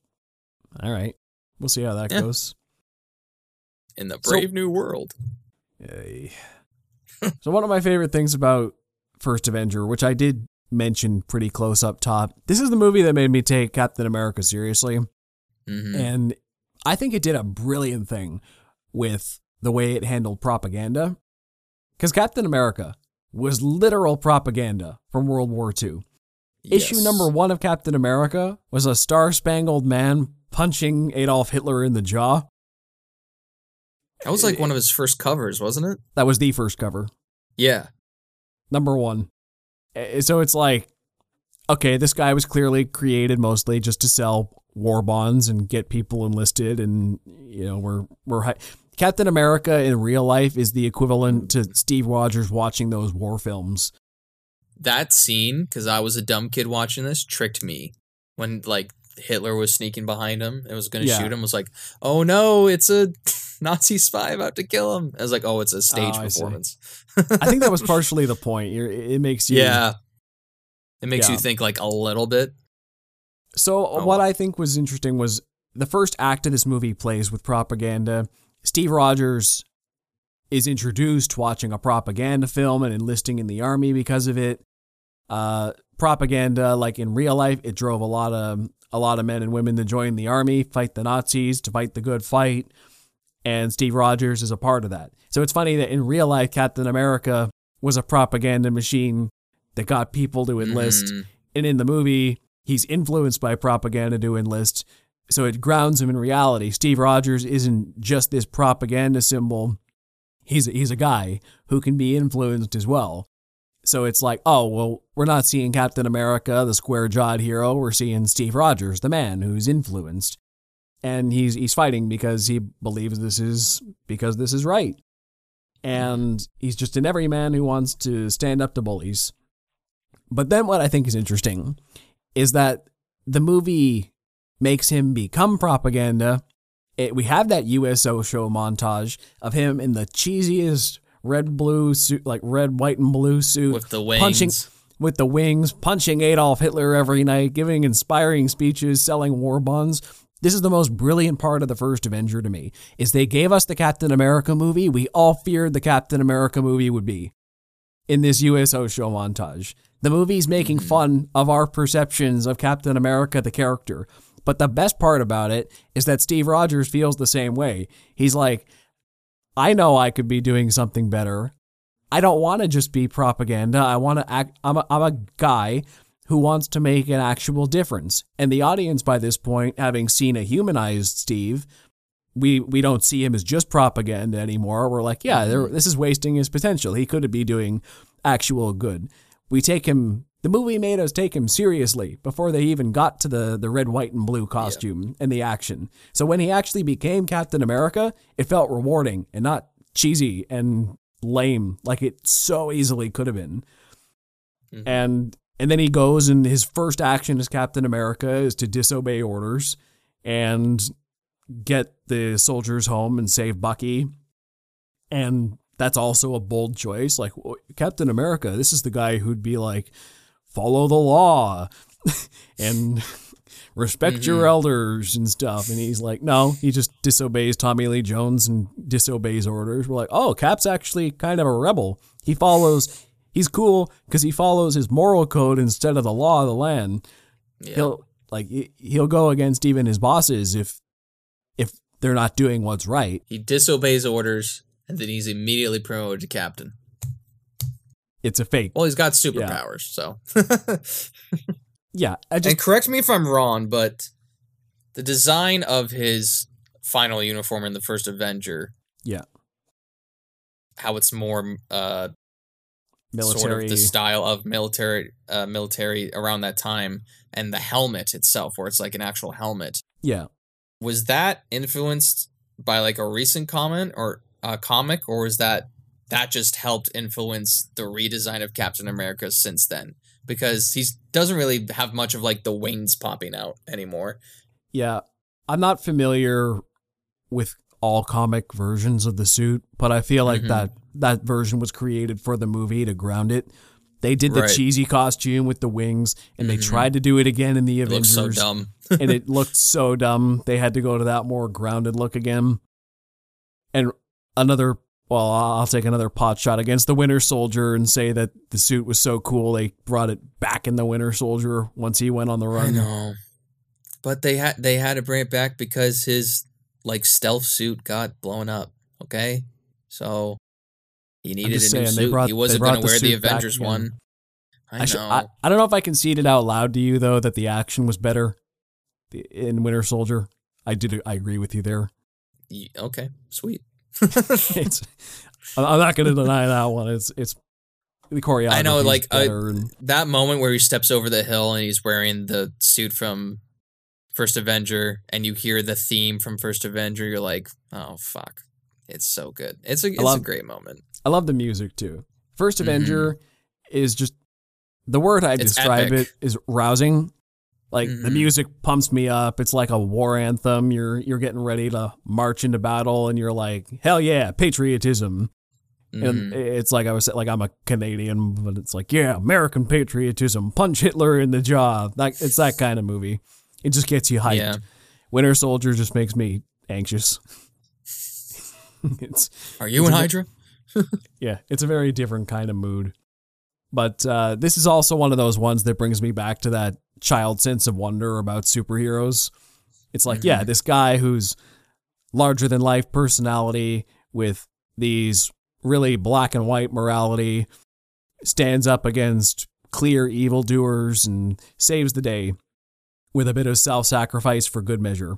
all right, we'll see how that Yeah. goes. In the So- brave new world. Yay. so one of my favorite things about First Avenger, which I did mention pretty close up top, this is the movie that made me take Captain America seriously. Mm-hmm. And I think it did a brilliant thing with the way it handled propaganda. Because Captain America was literal propaganda from World War II. Issue number one of Captain America was a star spangled man punching Adolf Hitler in the jaw. That was like one of his first covers, wasn't it? That was the first cover. Yeah. Number one. So it's like, okay, this guy was clearly created mostly just to sell war bonds and get people enlisted, and you know we're we're hi- Captain America in real life is the equivalent to Steve Rogers watching those war films. That scene, because I was a dumb kid watching this, tricked me. When like Hitler was sneaking behind him and was going to Yeah. shoot him, was like, oh no, it's a Nazi spy about to kill him. I was like, oh, it's a stage Oh, I performance. I think that was partially the point. You're, it makes you yeah. It makes Yeah. you think like a little bit. So Oh, what wow. I think was interesting was the first act of this movie plays with propaganda. Steve Rogers is introduced watching a propaganda film and enlisting in the army because of it. Uh, propaganda like in real life it drove a lot of a lot of men and women to join the army fight the nazis to fight the good fight and steve rogers is a part of that. So it's funny that in real life captain america was a propaganda machine that got people to enlist. Mhm. and in the movie he's influenced by propaganda to enlist. So it grounds him in reality. Steve rogers isn't just this propaganda symbol. He's he's a guy who can be influenced as well. So it's like oh well we're not seeing captain america the square jawed hero. We're seeing steve rogers the man who's influenced and he's he's fighting because he believes this is because this is right and he's just an everyman who wants to stand up to bullies but then what i think is interesting is that the movie makes him become propaganda. It, we have that USO show montage of him in the cheesiest red blue suit, like red, white, and blue suit, with the wings. punching with the wings, punching Adolf Hitler every night, giving inspiring speeches, selling war bonds. This is the most brilliant part of the first Avenger to me. Is they gave us the Captain America movie we all feared the Captain America movie would be in this USO show montage. The movie's making mm-hmm. fun of our perceptions of Captain America, the character. But the best part about it is that Steve Rogers feels the same way. He's like, I know I could be doing something better. I don't want to just be propaganda. I want to act. I'm a, I'm a guy who wants to make an actual difference. And the audience, by this point, having seen a humanized Steve, we we don't see him as just propaganda anymore. We're like, yeah, this is wasting his potential. He could be doing actual good. We take him. The movie made us take him seriously before they even got to the the red, white, and blue costume and the action. So when he actually became Captain America, it felt rewarding and not cheesy and lame like it so easily could have been. Mhm. And and then he goes and his first action as Captain America is to disobey orders and get the soldiers home and save Bucky. And that's also a bold choice. Like Captain America, this is the guy who'd be like, follow the law and respect your mm-hmm. elders and stuff. And he's like, no, he just disobeys Tommy Lee Jones and disobeys orders. We're like, oh, Cap's actually kind of a rebel. He follows, he's cool because he follows his moral code instead of the law of the land Yeah. he'll like he- he'll go against even his bosses if if they're not doing what's right. He disobeys orders, and then he's immediately promoted to captain. It's a fake. Well, he's got superpowers, so. Yeah, I and correct me if I'm wrong, but the design of his final uniform in the first Avenger, yeah, how it's more uh, military. sort of the style of military, uh, military around that time, and the helmet itself, where it's like an actual helmet. yeah, Was that influenced by like a recent comment or a comic, or was that that just helped influence the redesign of Captain America since then? Because he doesn't really have much of like the wings popping out anymore. yeah. I'm not familiar with all comic versions of the suit, but I feel like Mhm. that that version was created for the movie to ground it. They did the Right. cheesy costume with the wings, and they Mhm. tried to do it again in the It Avengers. so dumb. and it looked so dumb. They had to go to that more grounded look again. And another, well, I'll take another pot shot against the Winter Soldier and say that the suit was so cool they brought it back in the Winter Soldier once he went on the I run. know, but they had they had to bring it back because his like stealth suit got blown up. Okay, so he needed a just new saying, suit. brought- he wasn't going to the wear the Avengers one. I, I, should. I, I don't know if I conceded out loud to you though that the action was better in Winter Soldier. I did. I agree with you there. Ye- okay, sweet. I'm not going to deny that one. It's it's the choreography. I know, like, uh, I- and, that moment where he steps over the hill and he's wearing the suit from First Avenger, and you hear the theme from First Avenger, you're like, oh fuck, it's so good. It's a it's a great moment. I love the music too. 1st Mhm. Avenger is just the word I It's describe epic. it is rousing. Like the Mhm. music pumps me up. It's like a war anthem. You're you're getting ready to march into battle, and you're like, hell yeah, patriotism. And Mhm. it's like I was like I'm a Canadian, but it's like yeah, American patriotism. Punch Hitler in the jaw. Like it's that kind of movie. It just gets you hyped. Yeah. Winter Soldier just makes me anxious. it's Are you in Hydra? Yeah, it's a very different kind of mood. But uh, this is also one of those ones that brings me back to that child sense of wonder about superheroes. It's like, yeah, this guy who's larger than life personality with these really black and white morality stands up against clear evildoers and saves the day with a bit of self sacrifice for good measure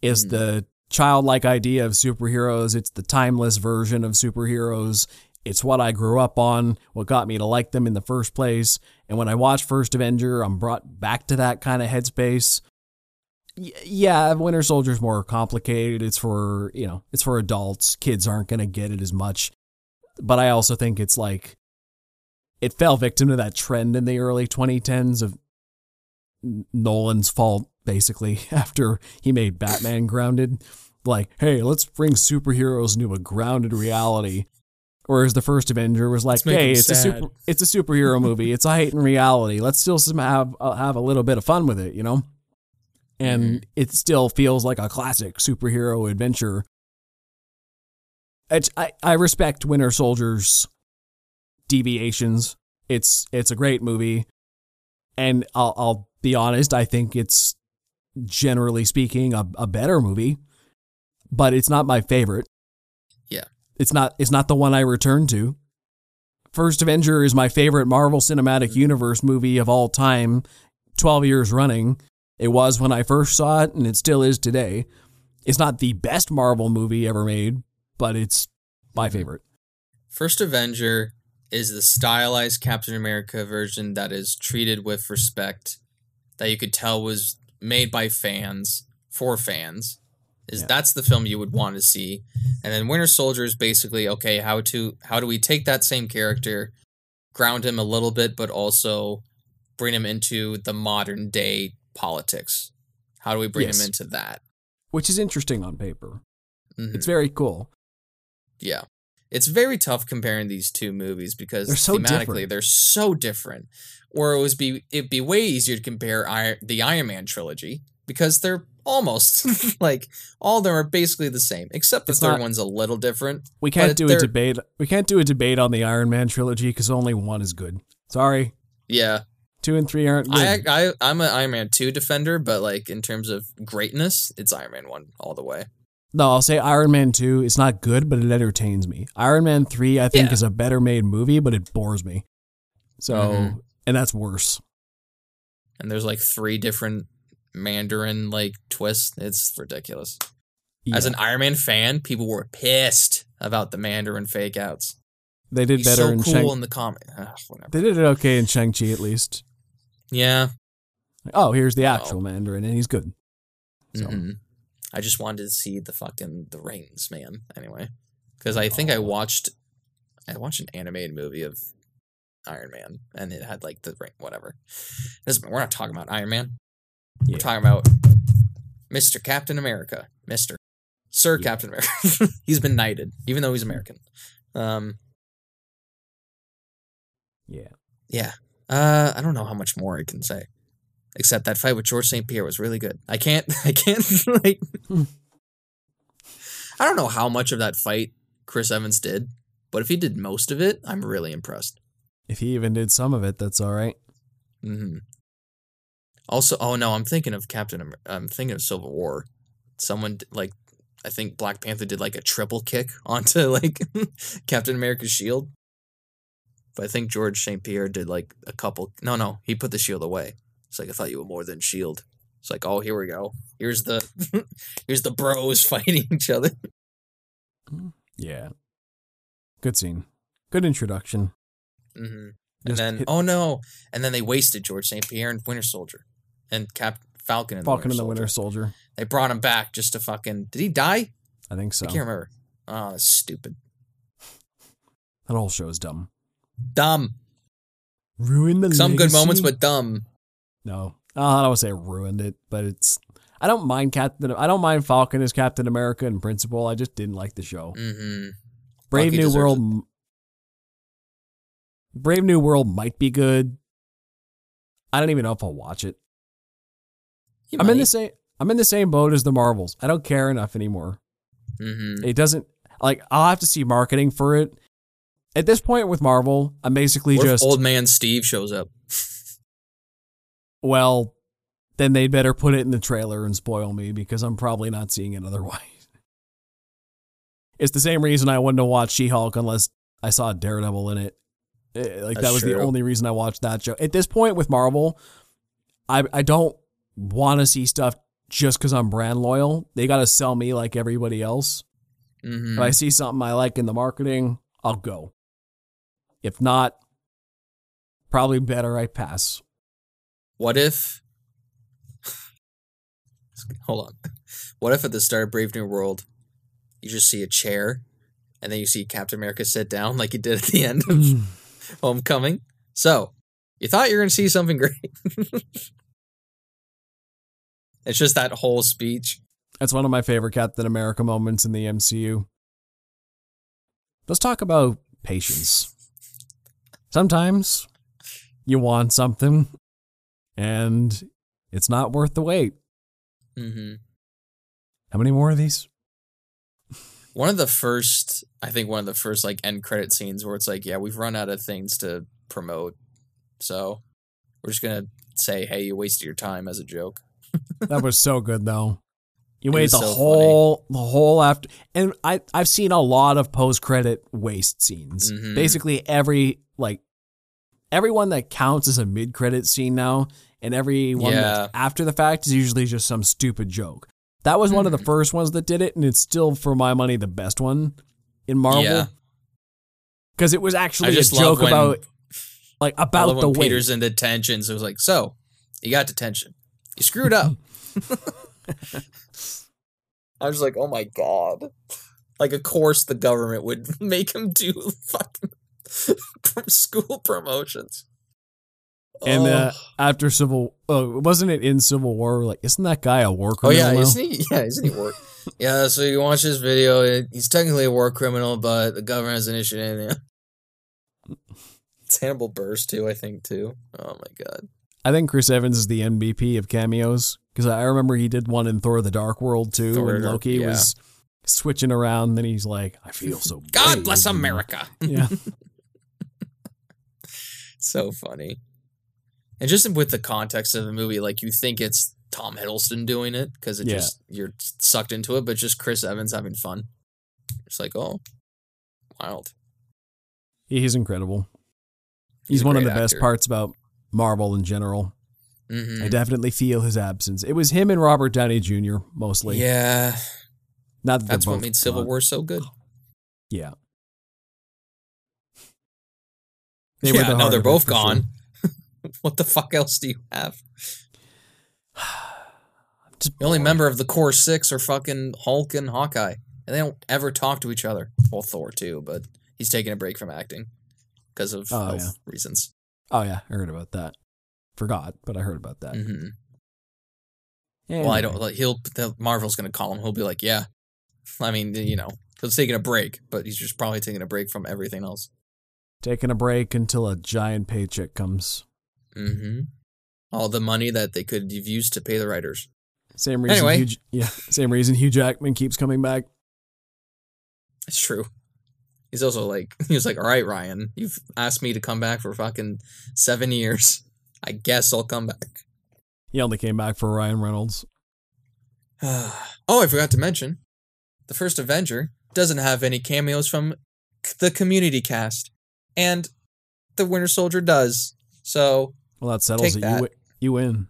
is Mm. the childlike idea of superheroes. It's the timeless version of superheroes. It's what I grew up on, what got me to like them in the first place. And when I watch First Avenger, I'm brought back to that kind of headspace. Y- Yeah, Winter Soldier's more complicated. It's for, you know, it's for adults. Kids aren't going to get it as much. But I also think it's like it fell victim to that trend in the early 2010s of Nolan's fault, basically, after he made Batman grounded. Like, hey, let's bring superheroes into a grounded reality. Whereas the first Avenger was like, hey, it's a super, it's a superhero movie. It's a heightened reality. Let's still some have uh, have a little bit of fun with it, you know. And Mhm. it still feels like a classic superhero adventure. It's, I I respect Winter Soldier's deviations. It's it's a great movie, and I'll I'll be honest. I think it's generally speaking a, a better movie, but it's not my favorite. Yeah. it's not it's not the one I return to. First Avenger is my favorite Marvel Cinematic mm-hmm. Universe movie of all time, twelve years running. It was when I first saw it, and it still is today. It's not the best Marvel movie ever made, but it's my mm-hmm. favorite. First Avenger is the stylized Captain America version that is treated with respect, that you could tell was made by fans for fans. Is Yeah. that's the film you would want to see, and then Winter Soldier is basically okay. How to how do we take that same character, ground him a little bit, but also bring him into the modern day politics? How do we bring Yes. him into that? Which is interesting on paper. Mhm. It's very cool. Yeah. It's very tough comparing these two movies because They're so thematically different. they're so different. Or it was be it'd be way easier to compare Iron, the Iron Man trilogy because they're almost like all of them are basically the same, except the It's third not- one's a little different. We can't do a debate. We can't do a debate on the Iron Man trilogy because only one is good. Sorry, Yeah, two and three aren't good. I I I'm an Iron Man two defender, but like in terms of greatness, it's Iron Man one all the way. No, I'll say Iron Man two. It's not good, but it entertains me. Iron Man three, I think, Yeah. is a better made movie, but it bores me. So, Mhm. and that's worse. And there's like three different Mandarin like twists. It's ridiculous. As an Iron Man fan, people were pissed about the Mandarin fake outs. they did He's better so in cool Shang. in the comic. Ugh. They did it okay in Shang Chi at least. Yeah. Oh, here's the actual Mandarin, and he's good. So. mhm. I just wanted to see the fucking the rings, man. Anyway, because I think I watched, I watched an animated movie of Iron Man, and it had like the ring. Whatever. This, we're not talking about Iron Man. Yeah. We're talking about Mister Captain America, Mister Sir Yeah. Captain America. he's been knighted, even though he's American. Um. Yeah. Yeah. Uh, I don't know how much more I can say, except that fight with Georges St-Pierre was really good. I can't. I can't like. Hmm. I don't know how much of that fight Chris Evans did, but if he did most of it, I'm really impressed. If he even did some of it, that's all right. Mm-hmm. Also, oh no, I'm thinking of Captain. Amer- I'm thinking of Civil War. Someone like, I think Black Panther did like a triple kick onto like Captain America's shield. But I think Georges St-Pierre did like a couple. No, no, he put the shield away. It's like I thought you were more than shield. It's like, oh, here we go. Here's the, here's the bros fighting each other. Yeah. Good scene. Good introduction. hmm And then, hit- oh no! And then they wasted Georges St-Pierre and Winter Soldier, and Cap Falcon and Falcon the and the Winter Winter Soldier. Soldier. They brought him back just to fucking. Did he die? I think so. I can't remember. Oh, that's stupid. That whole show is dumb. Dumb. Ruin the Some good moments, but dumb. No. I don't want to say ruined it, but it's. I don't mind Captain. I don't mind Falcon as Captain America in principle. I just didn't like the show. Mm-hmm. Brave New World. it. Brave New World might be good. I don't even know if I'll watch it. I'm in the same. I'm in the same boat as the Marvels. I don't care enough anymore. Mm-hmm. It doesn't like I'll have to see marketing for it At this point with Marvel, I'm basically What just old man Steve shows up? well, then they'd better put it in the trailer and spoil me because I'm probably not seeing it otherwise. It's the same reason I wouldn't have watched She-Hulk unless I saw Daredevil in it. Eh, Like that That's was the only reason I watched that show. At this point with Marvel, I I don't want to see stuff just because I'm brand loyal. They got to sell me like everybody else. hmm If I see something I like in the marketing, I'll go. If not, probably better I pass. What if? Hold on. What if at the start of Brave New World, you just see a chair, and then you see Captain America sit down like he did at the end of hmm. Homecoming? So, you thought you were going to see something great. it's just that whole speech. That's one of my favorite Captain America moments in the MCU. Let's talk about patience. Sometimes you want something and it's not worth the wait. hmm How many more of these? One of the first, I think, one of the first like end credit scenes where it's like, yeah, we've run out of things to promote, so we're just gonna say, hey, you wasted your time as a joke. That was so good though. You It wait the so whole the whole after and I I've seen a lot of post credit waste scenes. Mhm. Basically every like everyone that counts as a mid credit scene now and everyone Yeah. that's after the fact is usually just some stupid joke. That was one of the Mhm. first ones that did it and it's still for my money the best one in Marvel. Cuz it was actually I a just love joke when- about like about the when weight. Peter's in detention, so it was like, so you got detention, you screwed up. I was like, oh my god! Like, of course, the government would make him do fucking school promotions. And oh. uh, after Civil, oh, wasn't it in Civil War? Like, isn't that guy a war oh criminal? yeah, now? isn't he? Yeah, isn't he work? yeah, so you watch this video. He's technically a war criminal, but the government hasn't issued anything. It's Hannibal Buress too, I think too. Oh my god. I think Chris Evans is the MVP of cameos because I remember he did one in Thor: The Dark World too, Thor, when Loki yeah. was switching around. Then he's like, "I feel so." God brave," bless America. Yeah, so funny. And just with the context of the movie, like you think it's Tom Hiddleston doing it because it Yeah. just you're sucked into it, but just Chris Evans having fun. It's like, oh, wild. he's incredible. He's He's, one of the best parts about Marvel in general. hmm I definitely feel his absence. It was him and Robert Downey Jr. mostly. Yeah, not that that's what made Civil gone. War so good. Yeah, yeah, the no, they're both for sure. gone. what the fuck else do you have? The only member of the core six are fucking Hulk and Hawkeye, and they don't ever talk to each other. Well, Thor too, but he's taking a break from acting because of Oh, yeah. reasons. Oh yeah, I heard about that. Forgot, but I heard about that. hmm Yeah, Well, I don't. Like, he'll the Marvel's gonna call him. He'll be like, "Yeah." I mean, you know, he's taking a break, but he's just probably taking a break from everything else. Taking a break until a giant paycheck comes. hmm All the money that they could have used to pay the writers. Same reason. Anyway. Hugh, yeah, same reason Hugh Jackman keeps coming back. It's true. He's also like, he was like, "All right, Ryan, you've asked me to come back for fucking seven years. I guess I'll come back." He only came back for Ryan Reynolds. oh, I forgot to mention, the first Avenger doesn't have any cameos from the Community cast, and the Winter Soldier does. So Well, that settles it. that. You, wi- you win.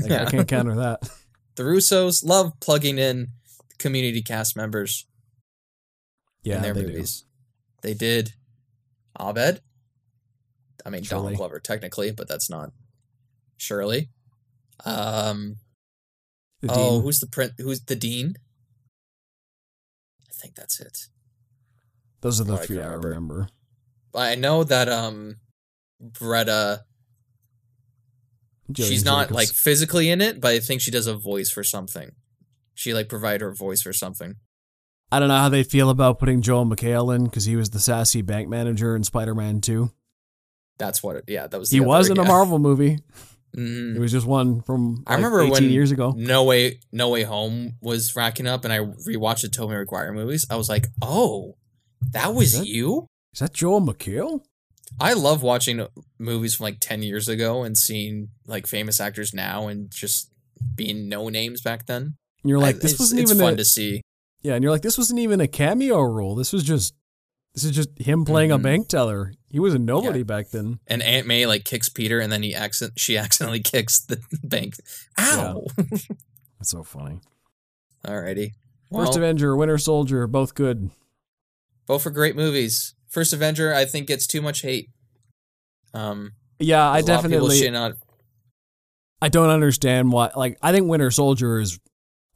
Like, Yeah. I can't counter that. the Russos love plugging in Community cast members Yeah, in their they movies. They did Abed. I mean, Shirley. Donald Glover technically, but that's not Shirley. Um. The oh, Dean. who's the print? Who's the dean? I think that's it. Those are the oh, I three I remember. remember. I know that um, Britta. Gillian she's not Jacobs. like physically in it, but I think she does a voice for something. She like provide her voice for something. I don't know how they feel about putting Joel McHale in because he was the sassy bank manager in Spider Man 2. That's what it. Yeah, that was. He the was other, in a. Marvel movie. Mhm. It was just one from I like, remember 18 when years ago. No Way No Way Home was racking up, and I rewatched the Tobey Maguire movies. I was like, "Oh, that was it? you." Is that Joel McHale? I love watching movies from like 10 years ago and seeing like famous actors now and just being no names back then. And you're like, I- this wasn't even fun a, to see. yeah, and you're like, this wasn't even a cameo role. This was just this is just him playing Mhm. a bank teller. He was a nobody back then. And Aunt May like kicks Peter and then he accent she accidentally kicks the bank. Ow. That's so funny. Alrighty. First Well, Avenger, Winter Soldier, both good. both are great movies. First Avenger, I think gets too much hate. Um, Yeah, I there's a lot of people definitely on- I don't understand why. Like, I think Winter Soldier is.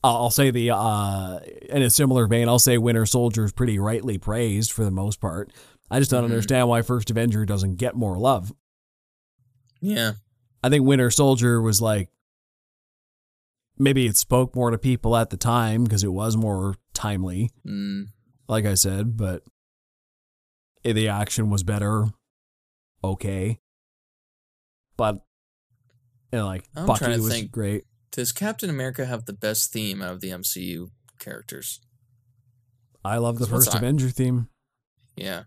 I'll say the uh in a similar vein. I'll say Winter Soldier is pretty rightly praised for the most part. I just don't Mhm. understand why First Avenger doesn't get more love. Yeah. I think Winter Soldier was like maybe it spoke more to people at the time because it was more timely, Mm, like I said, but the action was better. Okay. But you know, like I'm Bucky trying to was think. great. does Captain America have the best theme out of the MCU characters? I love the first I- Avenger theme. Yeah.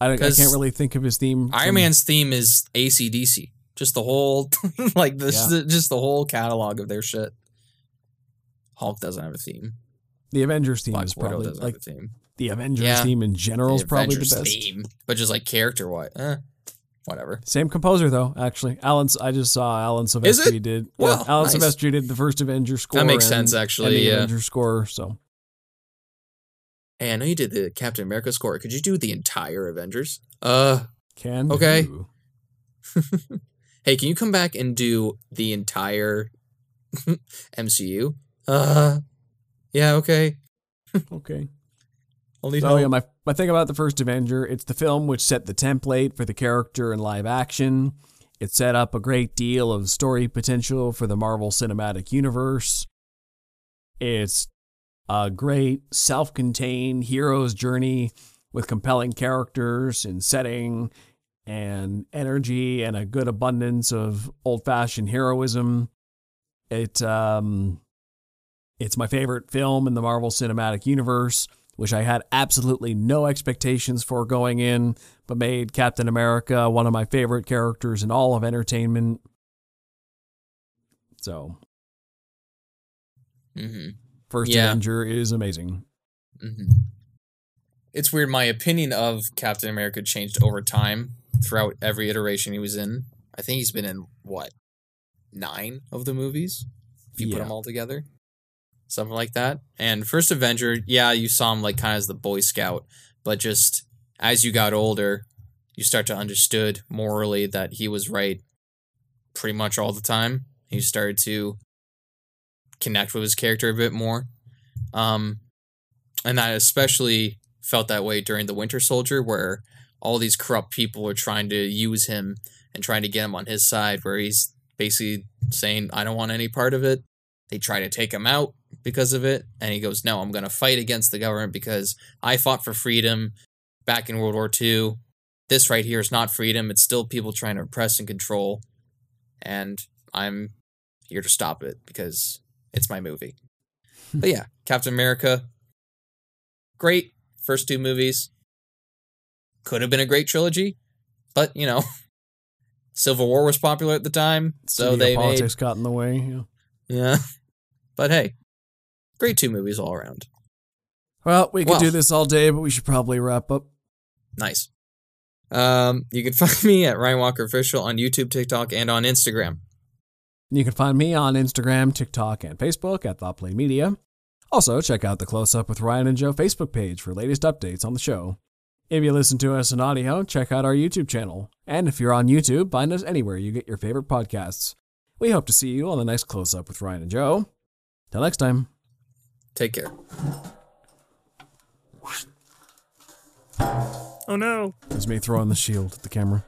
I, I can't really think of his theme. Iron from- Man's theme is ACDC. Just the whole like this Yeah. just the whole catalog of their shit. Hulk doesn't have a theme. The Avengers theme Black is Widow probably like theme. The Avengers Yeah. theme in general is probably Avengers the best. theme, but just like character wise, eh, whatever. Same composer though, actually. Alan, I just saw Alan Silvestri did. Wow, yeah, Alan nice. Silvestri did the first Avenger score. That makes and- sense, and actually. the Yeah. Avenger score. So Hey, I know you did the Captain America score. Could you do the entire Avengers? Uh, can Okay. hey, can you come back and do the entire MCU? Uh, yeah, okay. Okay. I'll So yeah, my my thing about the first Avenger, it's the film which set the template for the character in live action. It set up a great deal of story potential for the Marvel Cinematic Universe. It's a great self-contained hero's journey with compelling characters and setting and energy and a good abundance of old-fashioned heroism. It um it's my favorite film in the Marvel Cinematic Universe which I had absolutely no expectations for going in, but made Captain America one of my favorite characters in all of entertainment. So, mm-hmm. First Yeah. Avenger is amazing. Mm-hmm. It's weird. My opinion of Captain America changed over time throughout every iteration he was in. I think he's been in what nine of the movies if you put them all together, something like that. And First Avenger, yeah, you saw him like kind of as the Boy Scout, but just as you got older, you start to understood morally that he was right pretty much all the time. You started to connect with his character a bit more. Um, and I especially felt that way during the Winter Soldier, where all these corrupt people are trying to use him and trying to get him on his side, where he's basically saying, I don't want any part of it. They try to take him out because of it. And he goes, No, I'm going to fight against the government because I fought for freedom back in World War II. This right here is not freedom. It's still people trying to oppress and control. And I'm here to stop it because it's my movie. but yeah, Captain America, great first two movies. Could have been a great trilogy, but you know, Civil War was popular at the time, so Studio they politics got in the way. Yeah. yeah. But hey, great two movies all around. Well, we could Well. do this all day, but we should probably wrap up. Nice. Um, you can find me at Ryan Walker Official on YouTube, TikTok, and on Instagram. You can find me on Instagram, TikTok, and Facebook at ThoughtPlane Media. Also, check out the Close Up with Ryan and Joe Facebook page for latest updates on the show. If you listen to us in audio, check out our YouTube channel. And if you're on YouTube, find us anywhere you get your favorite podcasts. We hope to see you on the next Close Up with Ryan and Joe. Till next time. Take care. Oh no. It was me throwing the shield at the camera.